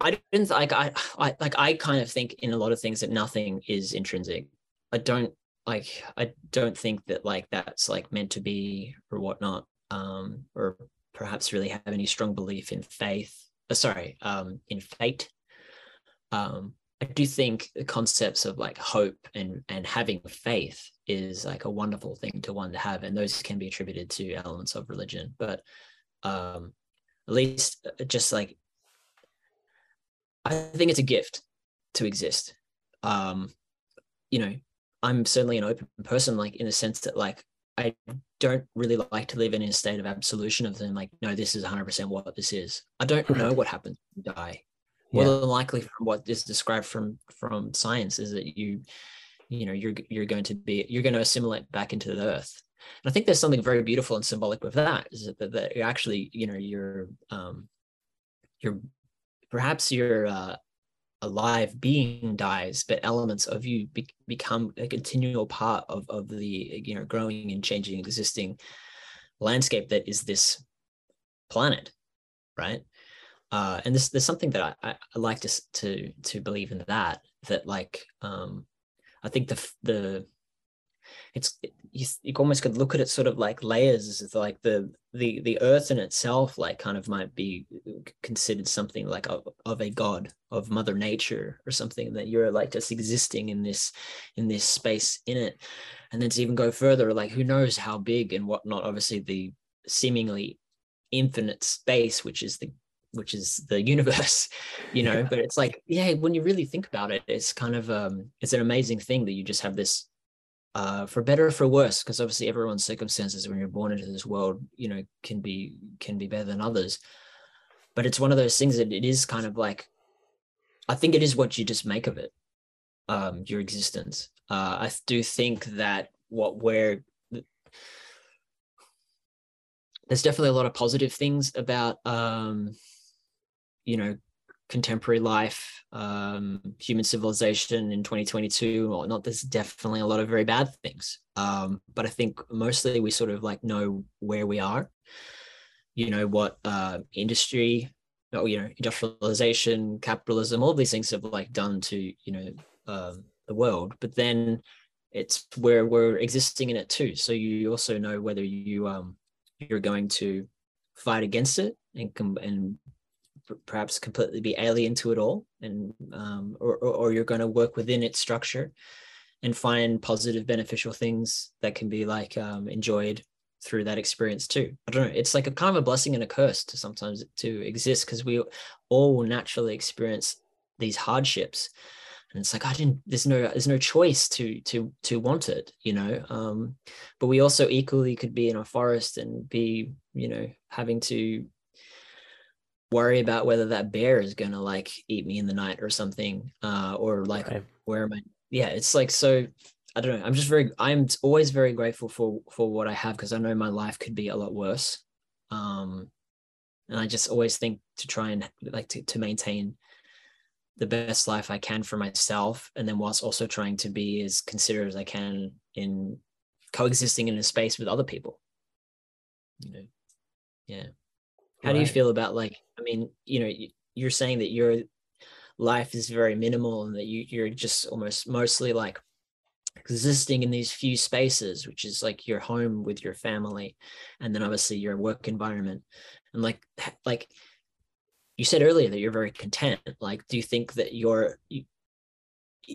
I didn't like I, I like i kind of think in a lot of things that nothing is intrinsic. I don't like i don't think that like that's like meant to be or whatnot um or perhaps really have any strong belief in faith uh, sorry um in fate. Um i do think the concepts of like hope and and having faith is like a wonderful thing to one to have and those can be attributed to elements of religion but um at least uh, just like i think it's a gift to exist um you know I'm certainly an open person, like in the sense that like I don't really like to live in a state of absolution of them like, no, this is 100% what this is. I don't know what happens when you die. Yeah. More than likely, from what is described from from science, is that you, you know, you're you're going to be you're going to assimilate back into the earth. And I think there's something very beautiful and symbolic with that. Is that, that you're actually, you know, you're um, you're perhaps you're uh, alive being dies, but elements of you be- become a continual part of, of the you know growing and changing existing landscape that is this planet, right? Uh, and this there's something that I, I like to to to believe in that that like um, I think the the it's you, you almost could look at it sort of like layers it's like the the the earth in itself like kind of might be considered something like of, of a god of mother nature or something that you're like just existing in this in this space in it. And then to even go further like who knows how big and whatnot obviously the seemingly infinite space which is the which is the universe you know yeah. but it's like yeah when you really think about it it's kind of um it's an amazing thing that you just have this uh, for better or for worse, because obviously everyone's circumstances when you're born into this world, you know, can be can be better than others. But it's one of those things that it is kind of like, I think it is what you just make of it, um, your existence. Uh, I do think that what we're there's definitely a lot of positive things about um, you know contemporary life, um, human civilization in 2022 or not, there's definitely a lot of very bad things. Um, but I think mostly we sort of like know where we are, you know, what uh, industry, or, you know, industrialization, capitalism, all these things have like done to, you know, um, the world. But then it's where we're existing in it too. So you also know whether you, um, you're going to fight against it and, and perhaps completely be alien to it all and um, or, or you're going to work within its structure and find positive beneficial things that can be like um, enjoyed through that experience too. I don't know it's like a kind of a blessing and a curse to sometimes to exist because we all naturally experience these hardships. And it's like i didn't there's no there's no choice to to to want it you know? Um but we also equally could be in a forest and be you know having to worry about whether that bear is gonna like eat me in the night or something uh or like right. where am i yeah it's like so i don't know i'm just very i'm always very grateful for for what i have because i know my life could be a lot worse um and i just always think to try and like to, to maintain the best life i can for myself and then whilst also trying to be as considerate as i can in coexisting in a space with other people you know yeah how right. do you feel about like i mean you know you're saying that your life is very minimal and that you you're just almost mostly like existing in these few spaces which is like your home with your family and then obviously your work environment and like like you said earlier that you're very content like do you think that you're you,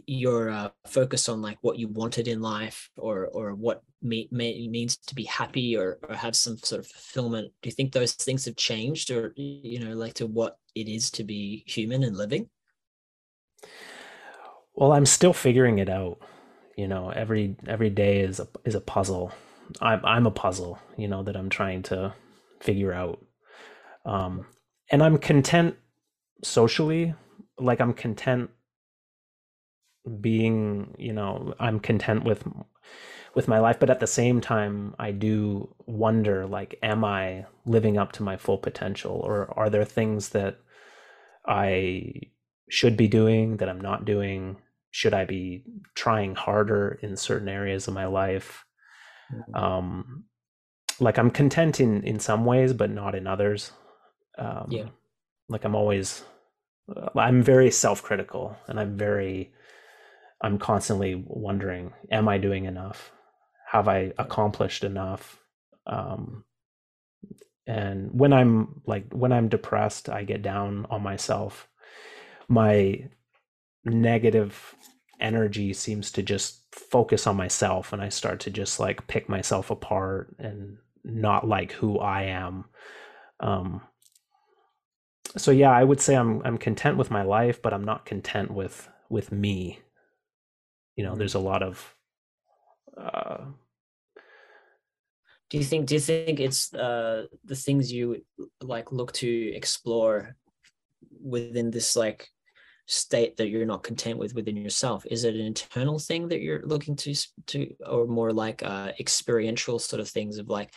your uh, focus on like what you wanted in life or or what me, me, means to be happy or, or have some sort of fulfillment. Do you think those things have changed or you know like to what it is to be human and living? Well i'm still figuring it out. You know every every day is a is a puzzle. I'm i'm a puzzle you know that i'm trying to figure out. Um and i'm content socially. Like i'm content being you know i'm content with with my life but at the same time i do wonder like am i living up to my full potential? Or are there things that i should be doing that i'm not doing? Should i be trying harder in certain areas of my life? Mm-hmm. um like i'm content in in some ways but not in others. Um yeah. like i'm always i'm very self-critical and i'm very I'm constantly wondering, am I doing enough? Have I accomplished enough? Um, and when I'm like when I'm depressed, I get down on myself. My negative energy seems to just focus on myself and I start to just like pick myself apart and not like who I am. Um, so yeah, I would say I'm I'm content with my life, but I'm not content with with me you know there's a lot of uh, do you think do you think it's uh the things you like look to explore within this like state that you're not content with within yourself? Is it an internal thing that you're looking to to or more like uh experiential sort of things of like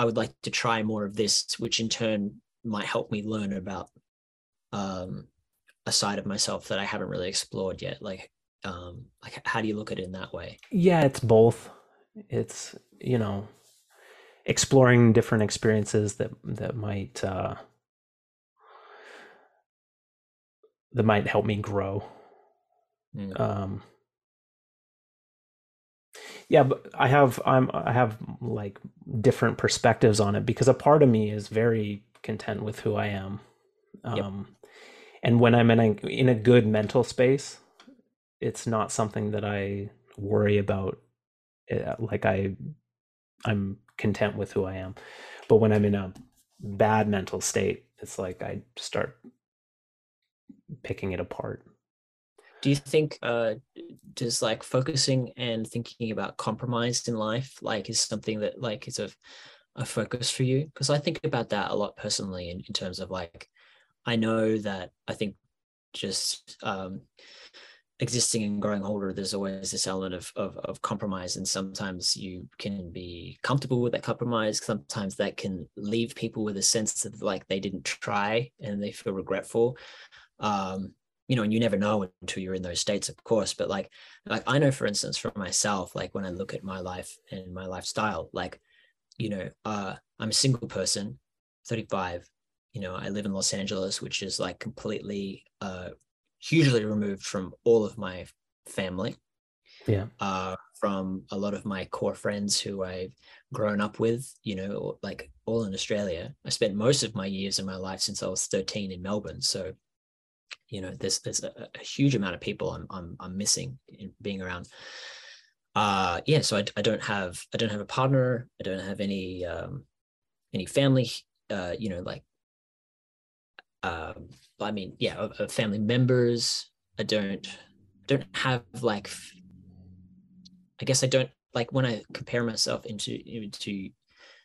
i would like to try more of this which in turn might help me learn about um a side of myself that i haven't really explored yet? Like um like how do you look at it in that way? Yeah it's both. It's you know exploring different experiences that that might uh that might help me grow mm. um yeah but i have i'm i have like different perspectives on it because a part of me is very content with who i am um yep. and when i'm in a in a good mental space it's not something that I worry about. Eh, like I, I'm content with who I am. But when I'm in a bad mental state, it's like I start picking it apart. Do you think uh, does like focusing and thinking about compromise in life like is something that like is a a focus for you? Because I think about that a lot personally in, in terms of like I know that I think just um, existing and growing older, there's always this element of, of, of compromise, and sometimes you can be comfortable with that compromise. Sometimes that can leave people with a sense of like they didn't try and they feel regretful. Um, you know, and you never know until you're in those states, of course. But like, like I know, for instance, for myself, like when I look at my life and my lifestyle, like, you know, uh, I'm a single person, 35. You know, I live in Los Angeles, which is like completely uh, hugely removed from all of my family. Yeah. Uh, from a lot of my core friends who I've grown up with, you know, like all in Australia. I spent most of my years in my life since I was 13 in Melbourne. So, you know, there's there's a, a huge amount of people I'm I'm I'm missing in being around. Uh yeah, so I, I don't have I don't have a partner. I don't have any um any family uh you know like um, I mean, yeah, of, of family members. I don't don't have like I guess I don't like when I compare myself into into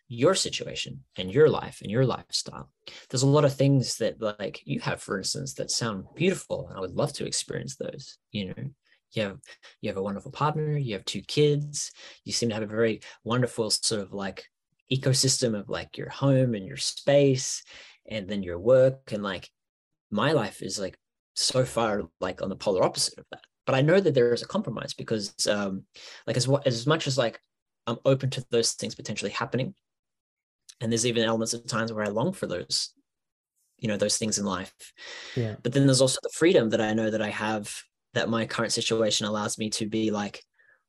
your situation and your life and your lifestyle. There's a lot of things that like you have, for instance, that sound beautiful, and I would love to experience those. You know, you have you have a wonderful partner, you have two kids, you seem to have a very wonderful sort of like ecosystem of like your home and your space and then your work and like my life is like so far like on the polar opposite of that. But i know that there is a compromise because um like as as much as like i'm open to those things potentially happening and there's even elements of times where i long for those you know those things in life. Yeah. But then there's also the freedom that i know that i have that my current situation allows me to be like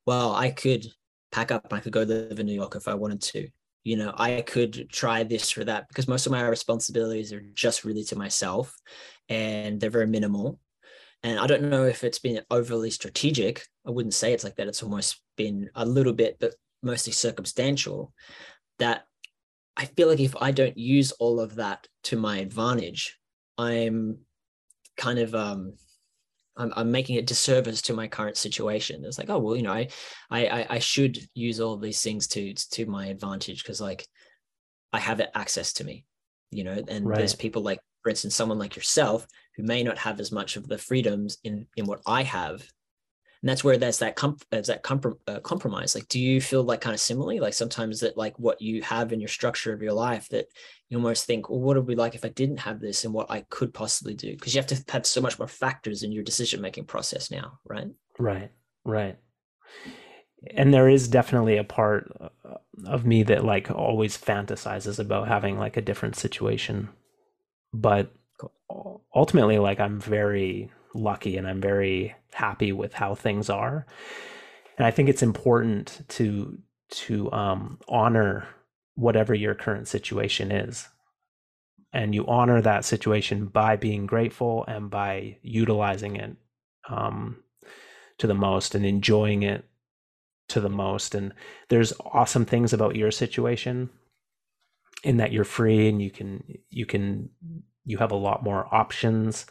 well i could pack up and i could go live in new york if i wanted to you know i could try this or that because most of my responsibilities are just really to myself and they're very minimal and I don't know if it's been overly strategic. I wouldn't say it's like that. It's almost been a little bit, but mostly circumstantial. That I feel like if I don't use all of that to my advantage, I'm kind of um I'm, I'm making a disservice to my current situation. It's like, oh well, you know, I I I should use all these things to to my advantage because like I have it access to me, you know, and right. there's people like, for instance, someone like yourself who may not have as much of the freedoms in in what I have and that's where there's that comp- there's that comprom- uh, compromise. Like do you feel like kind of similarly? Like sometimes that like what you have in your structure of your life that you almost think well what would be like if i didn't have this and what i could possibly do? Because you have to have so much more factors in your decision making process now right? Right right. And there is definitely a part uh, of me that like always fantasizes about having like a different situation. But ultimately like i'm very lucky and I'm very happy with how things are. And I think it's important to to um, honor whatever your current situation is. And you honor that situation by being grateful and by utilizing it um, to the most and enjoying it to the most. And there's awesome things about your situation in that you're free and you can you can you have a lot more options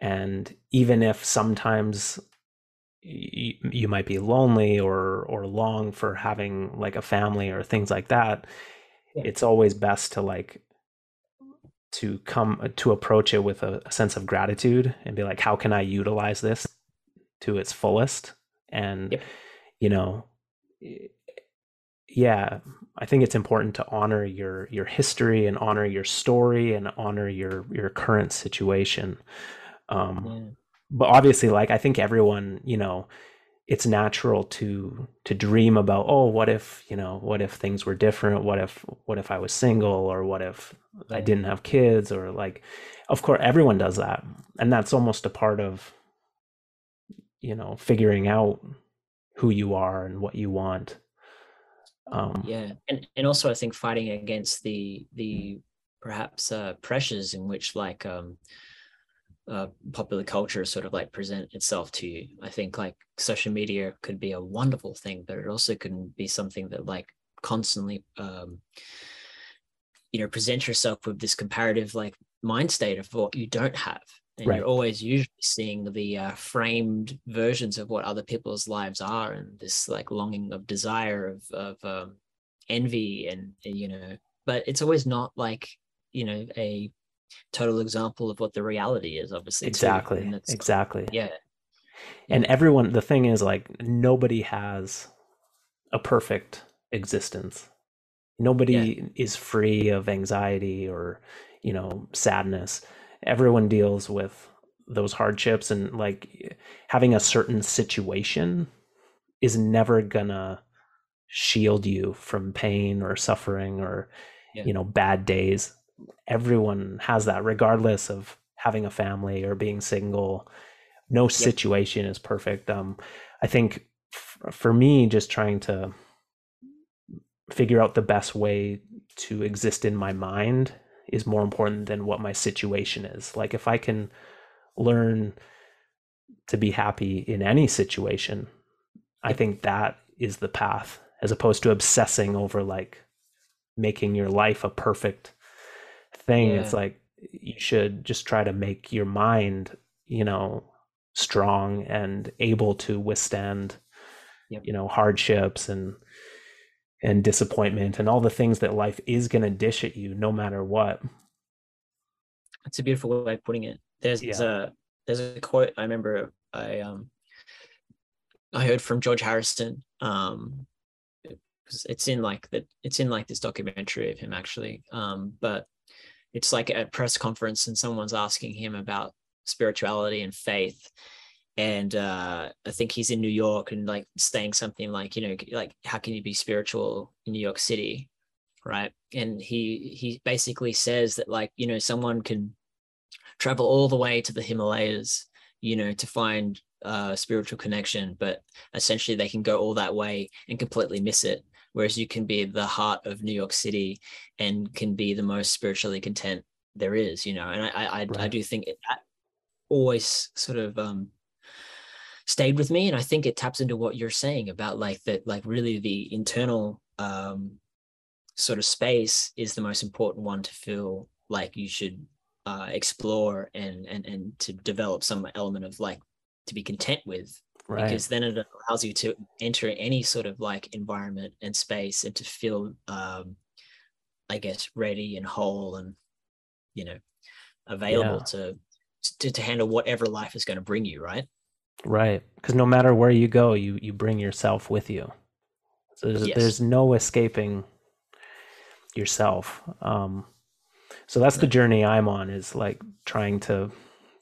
and even if sometimes you, you might be lonely or or long for having like a family or things like that yeah. it's always best to like to come uh, to approach it with a, a, sense of gratitude and be like how can i utilize this to its fullest and yep. you know yeah i think it's important to honor your your history and honor your story and honor your your current situation um, yeah. But obviously, like I think everyone, you know, it's natural to to dream about oh what if you know what if things were different? What if what if i was single? Or what if i didn't have kids? Or like of course everyone does that. And that's almost a part of you know figuring out who you are and what you want. Um yeah. And and also i think fighting against the the perhaps uh pressures in which like um uh, popular culture sort of like present itself to you. I think like social media could be a wonderful thing, but it also can be something that like constantly, um, you know, present yourself with this comparative like mind state of what you don't have. And right. you're always usually seeing the uh, framed versions of what other people's lives are, and this like longing of desire of of um, envy, and you know, but it's always not like you know a total example of what the reality is obviously exactly. Exactly. Yeah. And everyone the thing is like nobody has a perfect existence. Nobody yeah. is free of anxiety or you know sadness. Everyone deals with those hardships and like having a certain situation is never gonna shield you from pain or suffering or yeah. you know bad days everyone has that regardless of having a family or being single. No yep. situation is perfect. Um i think f- for me just trying to figure out the best way to exist in my mind is more important than what my situation is. Like if i can learn to be happy in any situation i think that is the path as opposed to obsessing over like making your life a perfect thing. Yeah. It's like you should just try to make your mind, you know, strong and able to withstand, yep. you know, hardships and and disappointment and all the things that life is going to dish at you no matter what. That's a beautiful way of putting it. There's yeah. a there's a quote I remember I um I heard from George Harrison um it's in like that it's in like this documentary of him actually um but it's like a press conference and someone's asking him about spirituality and faith. And uh, I think he's in New York and like saying something like, you know, like how can you be spiritual in New York City, right? And he he basically says that like you know someone can travel all the way to the Himalayas, you know, to find uh, spiritual connection, but essentially they can go all that way and completely miss it whereas you can be the heart of New York City and can be the most spiritually content there is, you know. And I I, right. I do think that always sort of um stayed with me and i think it taps into what you're saying about like that like really the internal um sort of space is the most important one to feel like you should uh, explore and and and to develop some element of like to be content with right. because then it allows you to enter any sort of like environment and space and to feel um i guess ready and whole and you know available yeah. to, to to handle whatever life is going to bring you right right because no matter where you go you you bring yourself with you so there's, yes. there's no escaping yourself um so that's the journey i'm on is like trying to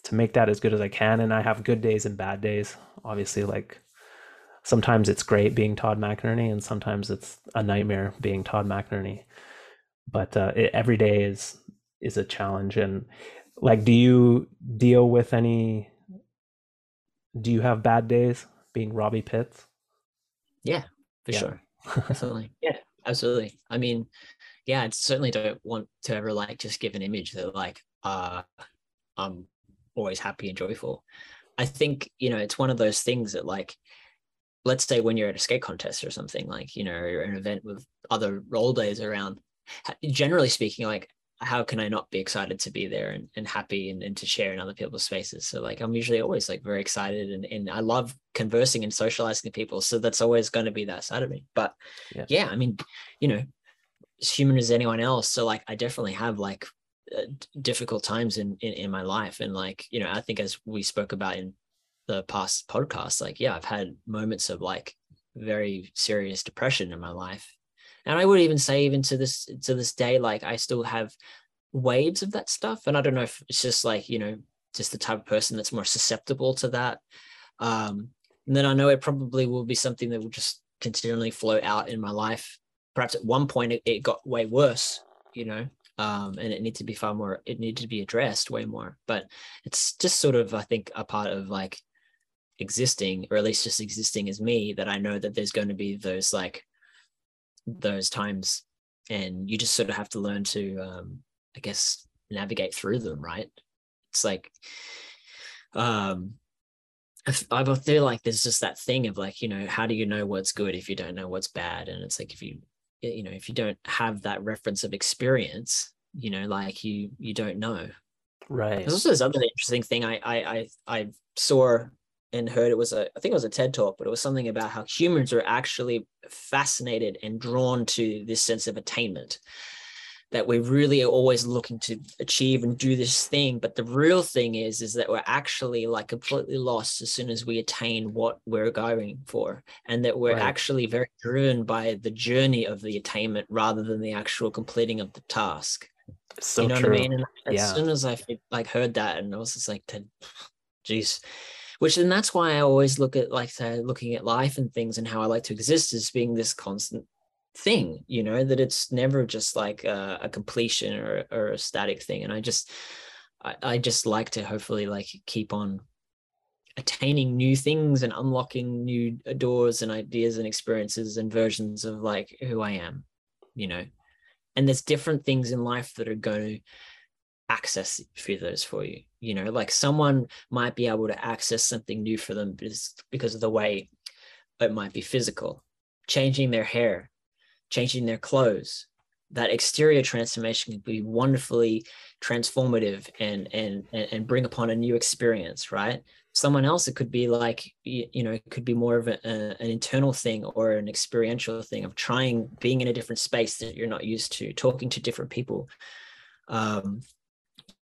to make that as good as i can and i have good days and bad days. Obviously like sometimes it's great being todd mcnerney and sometimes it's a nightmare being todd mcnerney but uh, it, every day is is a challenge and like do you deal with any do you have bad days being robbie pitts? Yeah for yeah. sure. Definitely. Yeah absolutely. I mean yeah i certainly don't want to ever like just give an image that like uh i'm always happy and joyful i think you know it's one of those things that like let's say when you're at a skate contest or something like you know or an event with other role days around generally speaking like how can I not be excited to be there and, and happy and, and to share in other people's spaces? So like I'm usually always like very excited and, and I love conversing and socializing with people. So that's always going to be that side of me. But yeah. yeah, I mean, you know, as human as anyone else. So like I definitely have like difficult times in, in in my life. And like, you know, I think as we spoke about in the past podcast, like, yeah, I've had moments of like very serious depression in my life. And i would even say even to this to this day like i still have waves of that stuff. And i don't know if it's just like you know just the type of person that's more susceptible to that. Um and then i know it probably will be something that will just continually flow out in my life. Perhaps at one point it, it got way worse you know um, and it needs to be far more it needed to be addressed way more but it's just sort of i think a part of like existing or at least just existing as me that i know that there's going to be those like those times and you just sort of have to learn to um i guess navigate through them right? It's like um I, feel like there's just that thing of like you know how do you know what's good if you don't know what's bad? And it's like if you you know if you don't have that reference of experience you know like you you don't know. Right. There's also this other interesting thing i i i, I saw and heard. It was a I think it was a TED talk, but it was something about how humans are actually fascinated and drawn to this sense of attainment. That we're really always looking to achieve and do this thing. But the real thing is, is that we're actually like completely lost as soon as we attain what we're going for. And that we're right. actually very driven by the journey of the attainment rather than the actual completing of the task. So you know true. what I mean? And as yeah. soon as I like heard that and I was just like, geez, which then that's why I always look at like say, looking at life and things and how I like to exist as being this constant thing, you know, that it's never just like a, a completion or, or a static thing. And I just, I, I just like to hopefully like keep on attaining new things and unlocking new doors and ideas and experiences and versions of like who I am, you know. And there's different things in life that are going to access for those for you you know like someone might be able to access something new for them because because of the way it might be physical changing their hair changing their clothes that exterior transformation can be wonderfully transformative and and and bring upon a new experience right? Someone else it could be like you know it could be more of a, a, an internal thing or an experiential thing of trying being in a different space that you're not used to talking to different people. Um,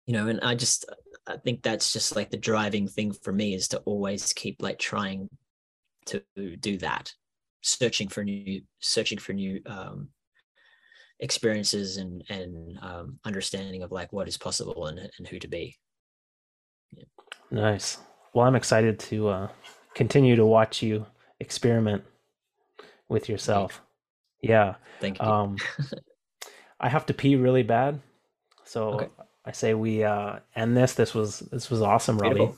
you know and i just i think that's just like the driving thing for me is to always keep like trying to do that searching for new searching for new um experiences and and um understanding of like what is possible and, and who to be yeah. nice well i'm excited to uh continue to watch you experiment with yourself yeah thank you um i have to pee really bad so okay. I say we uh, end this. This was this was awesome, Robbie.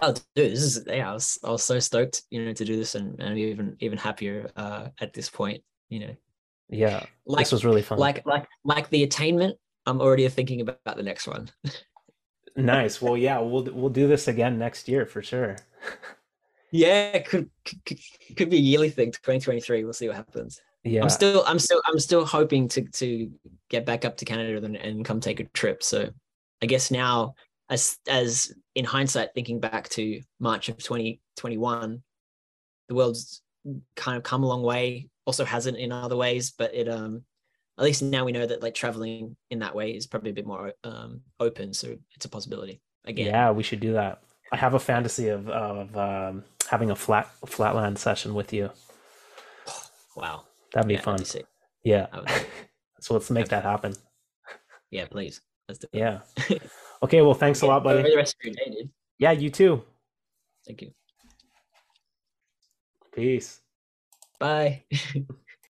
Oh, dude, this is yeah. I was I was so stoked, you know, to do this, and, and even even happier uh, at this point, you know. Yeah, like, this was really fun. Like like like the attainment. I'm already thinking about the next one. nice. Well, yeah, we'll we'll do this again next year for sure. Yeah, could, could could be a yearly thing. 2023. We'll see what happens. Yeah. I'm still I'm still I'm still hoping to to get back up to Canada and, and come take a trip. So I guess now as as in hindsight, thinking back to March of 2021, the world's kind of come a long way. Also hasn't in other ways, but it um at least now we know that like traveling in that way is probably a bit more um open. So it's a possibility again. Yeah, we should do that. I have a fantasy of of um, having a flat flatland session with you. Wow. That'd be Yeah, fun. that'd be. Yeah. So let's make that happen. yeah, please. Let's do it. Yeah. Okay. Well, thanks a lot, Enjoy buddy. the rest of your day, dude. Yeah, you too. Thank you. Peace. Bye.